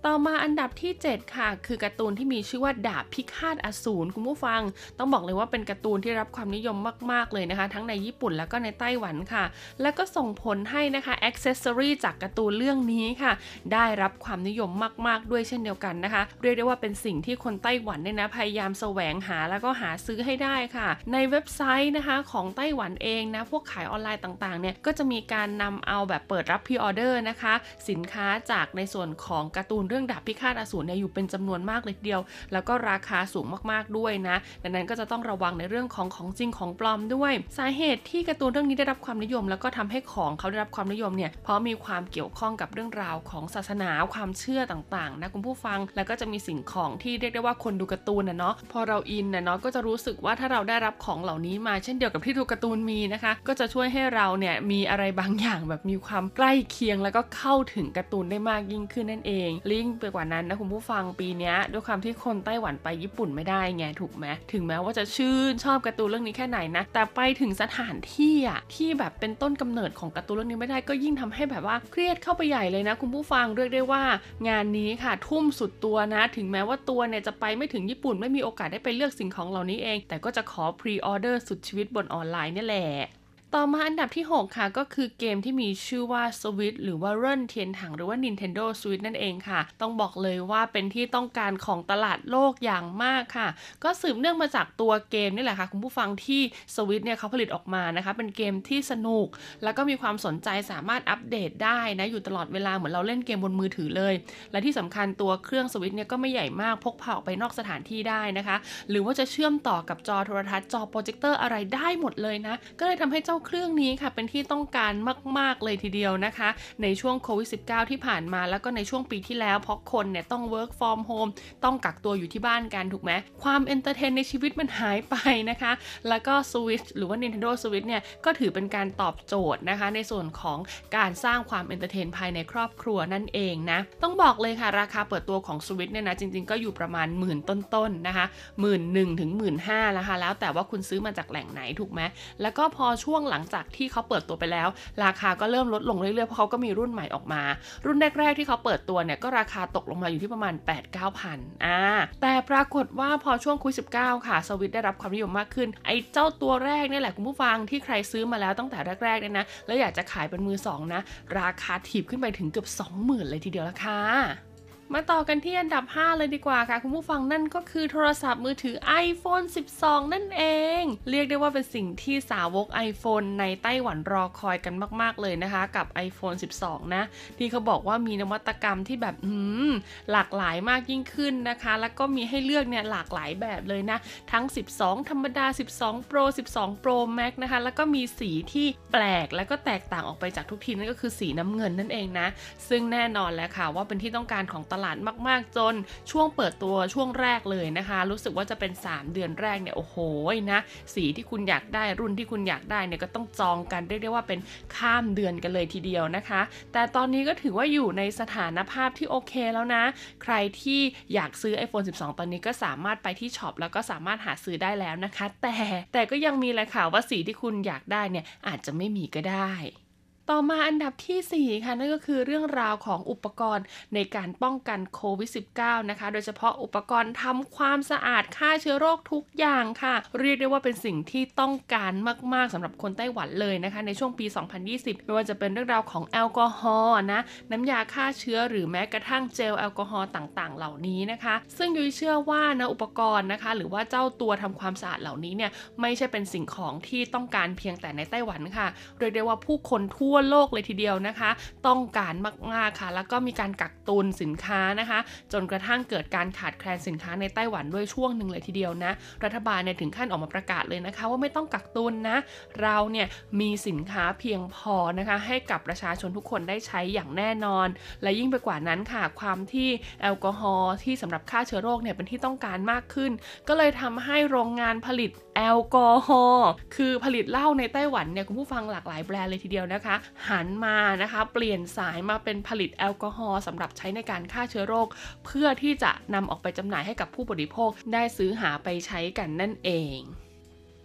ต่อมาอันดับที่ 7 ค่ะ คือการ์ตูนที่มีชื่อว่าดาบพิฆาตอสูรคุณผู้ฟัง ต้องบอกเลยว่าเป็นการ์ตูนที่รับความนิยมมาก ๆ เลยนะคะ ทั้งในญี่ปุ่นแล้วก็ในไต้หวันค่ะ แล้วก็ส่งผลให้นะคะ accessory จากการ์ตูนเรื่องนี้ค่ะ ได้รับความนิยมมาก ๆ ด้วยเช่นเดียวกันนะคะ เรียกได้ว่าเป็นสิ่งที่คนไต้หวันเนี่ยนะพยายามแสวงหาแล้วก็หาซื้อให้ได้ค่ะ ในเว็บไซต์นะคะของไต้หวันเองนะพวกขายออนไลน์ต่าง ๆ เนี่ยก็จะมีการนำเอาแบบเปิดรับ pre-order นะคะ สินค้าจากในส่วนของการ์ตูนเรื่องดาบพิฆาตอสูรเนี่ยอยู่เป็นจำนวนมากเลยทีเดียว แล้วก็ราคาสูงมากๆด้วยนะ ดังนั้นก็จะต้องระวังในเรื่องของของจริงของปลอมด้วย สาเหตุที่การ์ตูนเรื่องนี้ได้รับความนิยม แล้วก็ทำให้ของเขาได้รับความนิยมเนี่ยเพราะมีความเกี่ยวข้องกับเรื่องราวของศาสนาความเชื่อต่างๆนะคุณผู้ฟังแล้วก็จะมีสิ่งของที่เรียกได้ว่าคนดูการ์ตูนนะเนาะพอเราอินนะเนาะก็จะรู้สึกว่าถ้าเราได้รับของเหล่านี้มาเช่นเดียวกับที่ดูการ์ตูนมีนะคะ ก็จะช่วยให้เราเนี่ยมีอะไรบางอย่างแบบมีความใกล้เคียง แล้วก็เข้าถึงการ์ตูนได้มากยิ่งขึ้นนั่นเองลิงก์ไปกว่านั้นนะคุณผู้ฟังปีนี้ด้วยความที่คนไต้หวันไปญี่ปุ่นไม่ได้ไงถูกไหมถึงแม้ว่าจะชื่นชอบการ์ตูนเรื่องนี้แค่ไหนนะแต่ไปถึงสถานที่อะที่แบบเป็นต้นกำเนิดของการ์ตูนเรื่องนี้ไม่ได้ก็ยิ่งทำให้แบบว่าเครียดเข้าไปใหญ่เลยนะ คุณผู้ฟังเรียกได้ว่า งานนี้ค่ะทุ่มสุดตัวนะ ถึงแม้ว่าตัวเนี่ยจะไปไม่ถึงญี่ปุ่นไม่มีโอกาสได้ไปเลือกสิ่งของเหล่านี้เอง แต่ก็จะขอ pre-order สุดชีวิตบนออนไลน์นี่แหละ ต่อมาอันดับที่ 6 ค่ะ ก็คือเกมที่มีชื่อว่า Switch หรือว่า任天堂หรือว่า Nintendo Switch นั่นเองค่ะ ต้องบอกเลยว่าเป็นที่ต้องการของตลาดโลกอย่างมากค่ะ ก็สืบเนื่องมาจากตัวเกมนี่แหละค่ะ คุณผู้ฟังที่ Switch เนี่ยเขาผลิตออกมานะคะ เป็นเกมที่สนุก แล้วก็มีความสนใจสามารถอัปเดตได้นะ อยู่ตลอดเวลาเหมือนเราเล่นเกมบนมือถือเลย และที่สำคัญตัวเครื่อง Switch เนี่ยก็ไม่ใหญ่มากพกพาออกไปนอกสถานที่ได้นะคะ หรือว่าจะเชื่อมต่อกับจอโทรทัศน์จอโปรเจคเตอร์อะไรได้หมดเลยนะก็เลยทำให้เจ้าเครื่องนี้ค่ะเป็นที่ต้องการมาก ๆ เลยทีเดียวนะคะ ในช่วงโควิด -19 ที่ผ่านมาแล้วก็ในช่วงปีที่แล้ว เพราะคนเนี่ยต้อง work from home ต้องกักตัวอยู่ที่บ้านกันถูกไหมความ entertain ในชีวิตมันหายไปนะคะ แล้วก็ Switch หรือว่า Nintendo Switch เนี่ยก็ถือเป็นการตอบโจทย์นะคะ ในส่วนของการสร้างความ entertain ภายในครอบครัวนั่นเองนะ ต้องบอกเลยค่ะราคาเปิดตัวของ Switch เนี่ยนะจริง ๆ ก็อยู่ประมาณหมื่นต้นๆนนะคะหมื่นหนึ่งถึงหมื่นห้านะคะแล้วแต่ว่าคุณซื้อมาจากแหล่งไหนถูกไหมแล้วก็พอช่วงหลังจากที่เขาเปิดตัวไปแล้ว ราคาก็เริ่มลดลงเรื่อยๆ เพราะเขาก็มีรุ่นใหม่ออกมา รุ่นแรกๆที่เขาเปิดตัวเนี่ยก็ราคาตกลงมาอยู่ที่ประมาณ 8 9 0 0 0อ่าแต่ปรากฏว่าพอช่วงคุย19 ค่ะ สวิตได้รับความนิยมมากขึ้น ไอ้เจ้าตัวแรกนี่แหละคุณผู้ฟังที่ใครซื้อมาแล้วตั้งแต่แรกๆเนี่ยนะแล้วอยากจะขายเป็นมือสองนะราคาถีบขึ้นไปถึงเกือบ 20,000 เลยทีเดียวละค่ะ มาต่อกันที่อันดับ 5 เลยดีกว่าค่ะ คุณผู้ฟังนั่นก็คือโทรศัพท์มือถือ iPhone 12 นั่นเอง เรียกได้ว่าเป็นสิ่งที่สาวก iPhone ในไต้หวันรอคอยกันมาก ๆ เลยนะคะ กับ iPhone 12 นะ ที่เขาบอกว่ามีนวัตกรรมที่แบบหืมหลากหลายมากยิ่งขึ้นนะคะ แล้วก็มีให้เลือกเนี่ยหลากหลายแบบเลยนะ ทั้ง 12 ธรรมดา 12 Pro 12 Pro Max นะคะ แล้วก็มีสีที่แปลกแล้วก็แตกต่างออกไปจากทุกทีนั่นก็คือสีน้ำเงินนั่นเองนะซึ่งแน่นอนแล้วค่ะว่าเป็นที่ต้องการของตลาดมากๆ จนช่วงเปิดตัวช่วงแรกเลยนะคะ รู้สึกว่าจะเป็น 3 เดือนแรกเนี่ยโอ้โหนะสีที่คุณอยากได้รุ่นที่คุณอยากได้เนี่ยก็ต้องจองกันเรียกได้ว่าเป็นข้ามเดือนกันเลยทีเดียวนะคะ แต่ตอนนี้ก็ถือว่าอยู่ในสถานภาพที่โอเคแล้วนะ ใครที่อยากซื้อ iPhone 12 ตอนนี้ก็สามารถไปที่ช็อปแล้วก็สามารถหาซื้อได้แล้วนะคะ แต่แต่ก็ยังมีแหละค่ะว่าสีที่คุณอยากได้เนี่ยอาจจะไม่มีก็ได้ ต่อมาอันดับที่ 4 ค่ะนั่นก็คือเรื่องราวของอุปกรณ์ในการป้องกันโควิด -19 นะคะ โดยเฉพาะอุปกรณ์ทำความสะอาดฆ่าเชื้อโรคทุกอย่างค่ะ เรียกได้ว่าเป็นสิ่งที่ต้องการมาก ๆสำหรับคนไต้หวันเลยนะคะ ในช่วงปี 2020 ไม่ว่าจะเป็นเรื่องราวของแอลกอฮอล์นะน้ำยาฆ่าเชื้อหรือแม้กระทั่งเจลแอลกอฮอล์ต่างๆ เหล่านี้นะคะ ซึ่งยุ้ยเชื่อว่านะอุปกรณ์นะคะ หรือว่าเจ้าตัวทำความสะอาดเหล่านี้เนี่ยไม่ใช่เป็นสิ่งของที่ต้องการเพียงแต่ในไต้หวันค่ะเรียกได้ว่าผู้คนทั่ววโลกเลยทีเดียวนะคะ ต้องการมากๆค่ะ แล้วก็มีการกักตุนสินค้านะคะ จนกระทั่งเกิดการขาดแคลนสินค้าในไต้หวันด้วยช่วงหนึ่งเลยทีเดียวนะ รัฐบาลเนี่ยถึงขั้นออกมาประกาศเลยนะคะ ว่าไม่ต้องกักตุนนะ เราเนี่ยมีสินค้าเพียงพอนะคะ ให้กับประชาชนทุกคนได้ใช้อย่างแน่นอน และยิ่งไปกว่านั้นค่ะ ความที่แอลกอฮอล์ที่สำหรับฆ่าเชื้อโรคเนี่ยเป็นที่ต้องการมากขึ้น ก็เลยทำให้โรงงานผลิตแอลกอฮอล์คือผลิตเหล้าในไต้หวันเนี่ยคุณผู้ฟังหลากหลายแบรนด์เลยทีเดียวนะคะ หันมานะคะเปลี่ยนสายมาเป็นผลิตแอลกอฮอล์สำหรับใช้ในการฆ่าเชื้อโรค เพื่อที่จะนำออกไปจำหน่ายให้กับผู้บริโภคได้ซื้อหาไปใช้กันนั่นเอง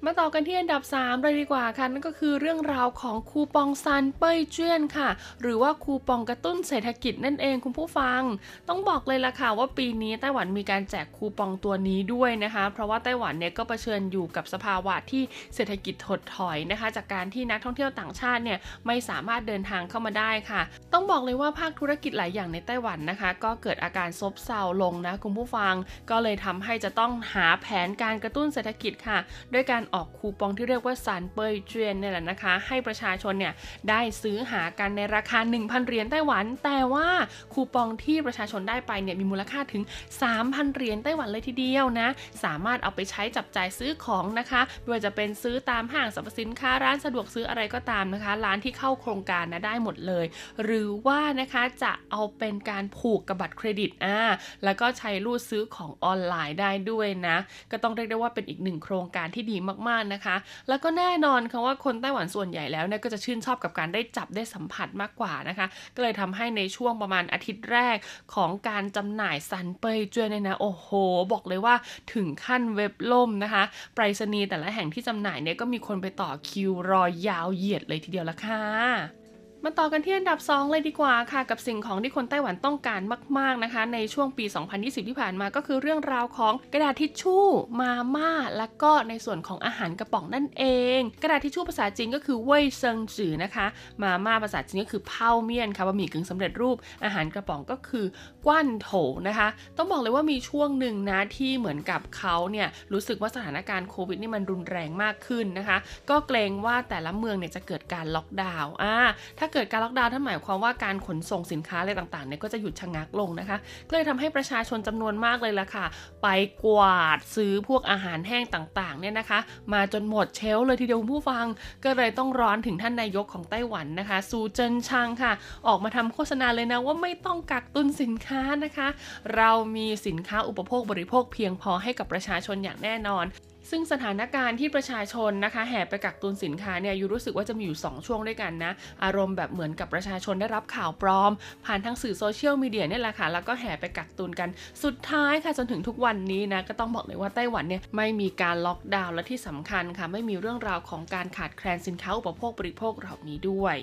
มาต่อกันที่อันดับ 3 เลยดีกว่าค่ะนั่นก็คือเรื่องราวของคูปองซันเป้ยเจี้ยนค่ะ หรือว่าคูปองกระตุ้นเศรษฐกิจนั่นเองคุณผู้ฟัง ต้องบอกเลยล่ะค่ะว่าปีนี้ไต้หวันมีการแจกคูปองตัวนี้ด้วยนะคะ เพราะว่าไต้หวันเนี่ยก็เผชิญอยู่กับสภาวะที่เศรษฐกิจถดถอยนะคะ จากการที่นักท่องเที่ยวต่างชาติเนี่ยไม่สามารถเดินทางเข้ามาได้ค่ะ ต้องบอกเลยว่าภาคธุรกิจหลายอย่างในไต้หวันนะคะ ก็เกิดอาการซบเซาลงนะคุณผู้ฟัง ก็เลยทำให้จะต้องหาแผนการกระตุ้นเศรษฐกิจค่ะ ด้วยการออกคูปองที่เรียกว่าซันเปยเจียนเนี่ยแหละนะคะ ให้ประชาชนเนี่ยได้ซื้อหากันในราคา 1,000 เหรียญไต้หวัน แต่ว่าคูปองที่ประชาชนได้ไปเนี่ยมีมูลค่าถึง 3,000 เหรียญไต้หวันเลยทีเดียวนะ สามารถเอาไปใช้จับจ่ายซื้อของนะคะไม่ว่าจะเป็นซื้อตามห้างสรรพสินค้าร้านสะดวกซื้ออะไรก็ตามนะคะ ร้านที่เข้าโครงการนะได้หมดเลย หรือว่านะคะจะเอาเป็นการผูกกับบัตรเครดิตอ่าแล้วก็ใช้รูดซื้อของออนไลน์ได้ด้วยนะ ก็ต้องเรียกได้ว่าเป็นอีกหนึ่งโครงการที่ดีมากๆนะคะ แล้วก็แน่นอนค่ะว่าคนไต้หวันส่วนใหญ่แล้วเนี่ยก็จะชื่นชอบกับการได้จับได้สัมผัสมากกว่านะคะ ก็เลยทำให้ในช่วงประมาณอาทิตย์แรกของการจำหน่ายซันเปยเจวยเนี่ยนะโอ้โห บอกเลยว่าถึงขั้นเว็บล่มนะคะไปรษณีย์แต่ละแห่งที่จำหน่ายเนี่ยก็มีคนไปต่อคิวรอยาวเหยียดเลยทีเดียวละค่ะ มาต่อกันที่อันดับ 2 เลยดีกว่าค่ะ กับสิ่งของที่คนไต้หวันต้องการมาก ๆนะคะ ในช่วงปี 2020 ที่ผ่านมาก็คือเรื่องราวของกระดาษทิชชู่ มาม่า และก็ในส่วนของอาหารกระป๋องนั่นเอง กระดาษทิชชู่ภาษาจีนก็คือเว่ยเซิงจือนะคะ มาม่าภาษาจีนก็คือเผาเมียนค่ะบะหมี่กึ่งสำเร็จรูปอาหารกระป๋องก็คือกว้านโถนะคะ ต้องบอกเลยว่ามีช่วงหนึ่งนะที่เหมือนกับเขาเนี่ยรู้สึกว่าสถานการณ์โควิดนี่มันรุนแรงมากขึ้นนะคะ ก็เกรงว่าแต่ละเมืองเนี่ยจะเกิดการล็อกดาวน์อ่าถ้าเกิดการล็อกดาวน์ท่านหมายความว่าการขนส่งสินค้าอะไรต่างๆเนี่ยก็จะหยุดชะงักลงนะคะก็เลยทำให้ประชาชนจำนวนมากเลยล่ะค่ะ ไปกวาดซื้อพวกอาหารแห้งต่างๆเนี่ยนะคะ มาจนหมดเชลเลยทีเดียวผู้ฟัง ก็เลยต้องร้อนถึงท่านนายกของไต้หวันนะคะซูเจินชางค่ะ ออกมาทำโฆษณาเลยนะว่าไม่ต้องกักตุนสินค้านะคะ เรามีสินค้าอุปโภคบริโภคเพียงพอให้กับประชาชนอย่างแน่นอน ซึ่งสถานการณ์ที่ประชาชนนะคะแห่ไปกักตุนสินค้าเนี่ยยูรู้สึกว่าจะมีอยู่ 2 ช่วงด้วยกันนะ อารมณ์แบบเหมือนกับประชาชนได้รับข่าวปลอม ผ่านทางสื่อโซเชียลมีเดียเนี่ยแหละค่ะ แล้วก็แห่ไปกักตุนกันสุดท้ายค่ะจนถึงทุกวันนี้นะ ก็ต้องบอกเลยว่าไต้หวันเนี่ยไม่มีการล็อกดาวน์และที่สำคัญค่ะ ไม่มีเรื่องราวของการขาดแคลนสินค้าอุปโภคบริโภคเหล่านี้ด้วย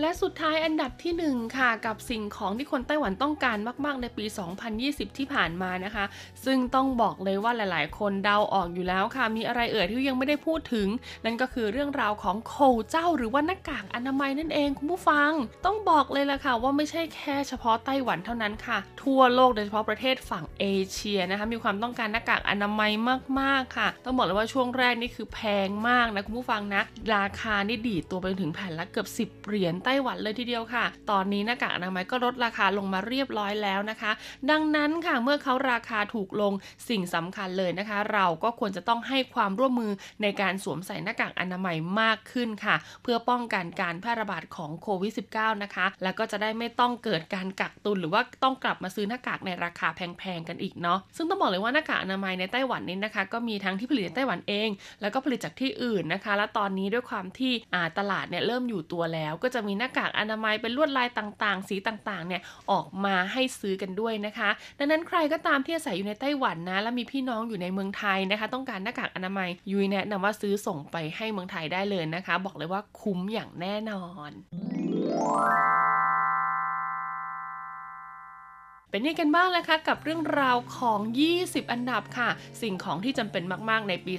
และสุดท้ายอันดับที่ 1 ค่ะ กับสิ่งของที่คนไต้หวันต้องการมาก ๆ ในปี 2020 ที่ผ่านมานะคะ ซึ่งต้องบอกเลยว่าหลาย ๆ คนเดาออกอยู่แล้วค่ะ มีอะไรเอ่ยที่ยังไม่ได้พูดถึง นั่นก็คือเรื่องราวของโคเจ้าหรือว่าหน้ากากอนามัยนั่นเองคุณผู้ฟัง ต้องบอกเลยล่ะค่ะ ว่าไม่ใช่แค่เฉพาะไต้หวันเท่านั้นค่ะ ทั่วโลกโดยเฉพาะประเทศฝั่งเอเชียนะคะมีความต้องการหน้ากากอนามัยมาก ๆ ค่ะ ต้องบอกเลยว่าช่วงแรกนี่คือแพงมากนะคุณผู้ฟังนะราคานี่ดีตัวไปถึงแผ่นละเกือบ 10เหรียญไต้หวันเลยทีเดียวค่ะ ตอนนี้หน้ากากอนามัยก็ลดราคาลงมาเรียบร้อยแล้วนะคะ ดังนั้นค่ะเมื่อเขาราคาถูกลงสิ่งสำคัญเลยนะคะ เราก็ควรจะต้องให้ความร่วมมือในการสวมใส่หน้ากากอนามัยมากขึ้นค่ะ เพื่อป้องกันการแพร่ระบาดของโควิด -19 นะคะ แล้วก็จะได้ไม่ต้องเกิดการกักตุนหรือว่าต้องกลับมาซื้อหน้ากากในราคาแพงๆกันอีกเนาะซึ่งต้องบอกเลยว่าหน้ากากอนามัยในไต้หวันนี้นะคะ ก็มีทั้งที่ผลิตในไต้หวันเอง แล้วก็ผลิตจากที่อื่นนะคะ และตอนนี้ด้วยความที่ตลาดเนี่ยเริ่มอยู่ตัวแล้วก็จะมีหน้ากากอนามัยเป็นลวดลายต่างๆ สีต่างๆเนี่ยออกมาให้ซื้อกันด้วยนะคะ ดังนั้นใครก็ตามที่อาศัยอยู่ในไต้หวันนะ และมีพี่น้องอยู่ในเมืองไทยนะคะ ต้องการหน้ากากอนามัยยุ้ยแนะนำว่าซื้อส่งไปให้เมืองไทยได้เลยนะคะ บอกเลยว่าคุ้มอย่างแน่นอน เป็นยังกันบ้างแล้วคะกับเรื่องราวของ 20 อันดับค่ะ สิ่งของที่จำเป็นมาก ๆ ในปี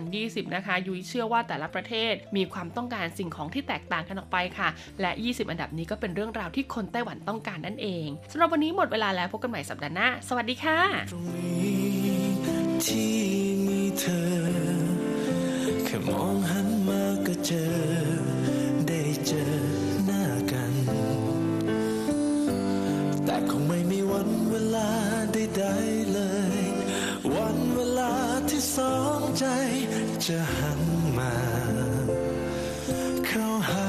2020 นะคะ ยุ้ยเชื่อว่าแต่ละประเทศมีความต้องการสิ่งของที่แตกต่างกันออกไปค่ะ และ 20 อันดับนี้ก็เป็นเรื่องราวที่คนไต้หวันต้องการนั่นเองสำหรับวันนี้หมดเวลาแล้วพบกันใหม่สัปดาห์หน้า สวัสดีค่ะตรงนี้ที่มีเธอแค่มองหันมาก็เจอได้เจอ แต่คงไม่มีวันเวลาใดๆเลย วันเวลาที่สองใจจะหันมา เข้าหา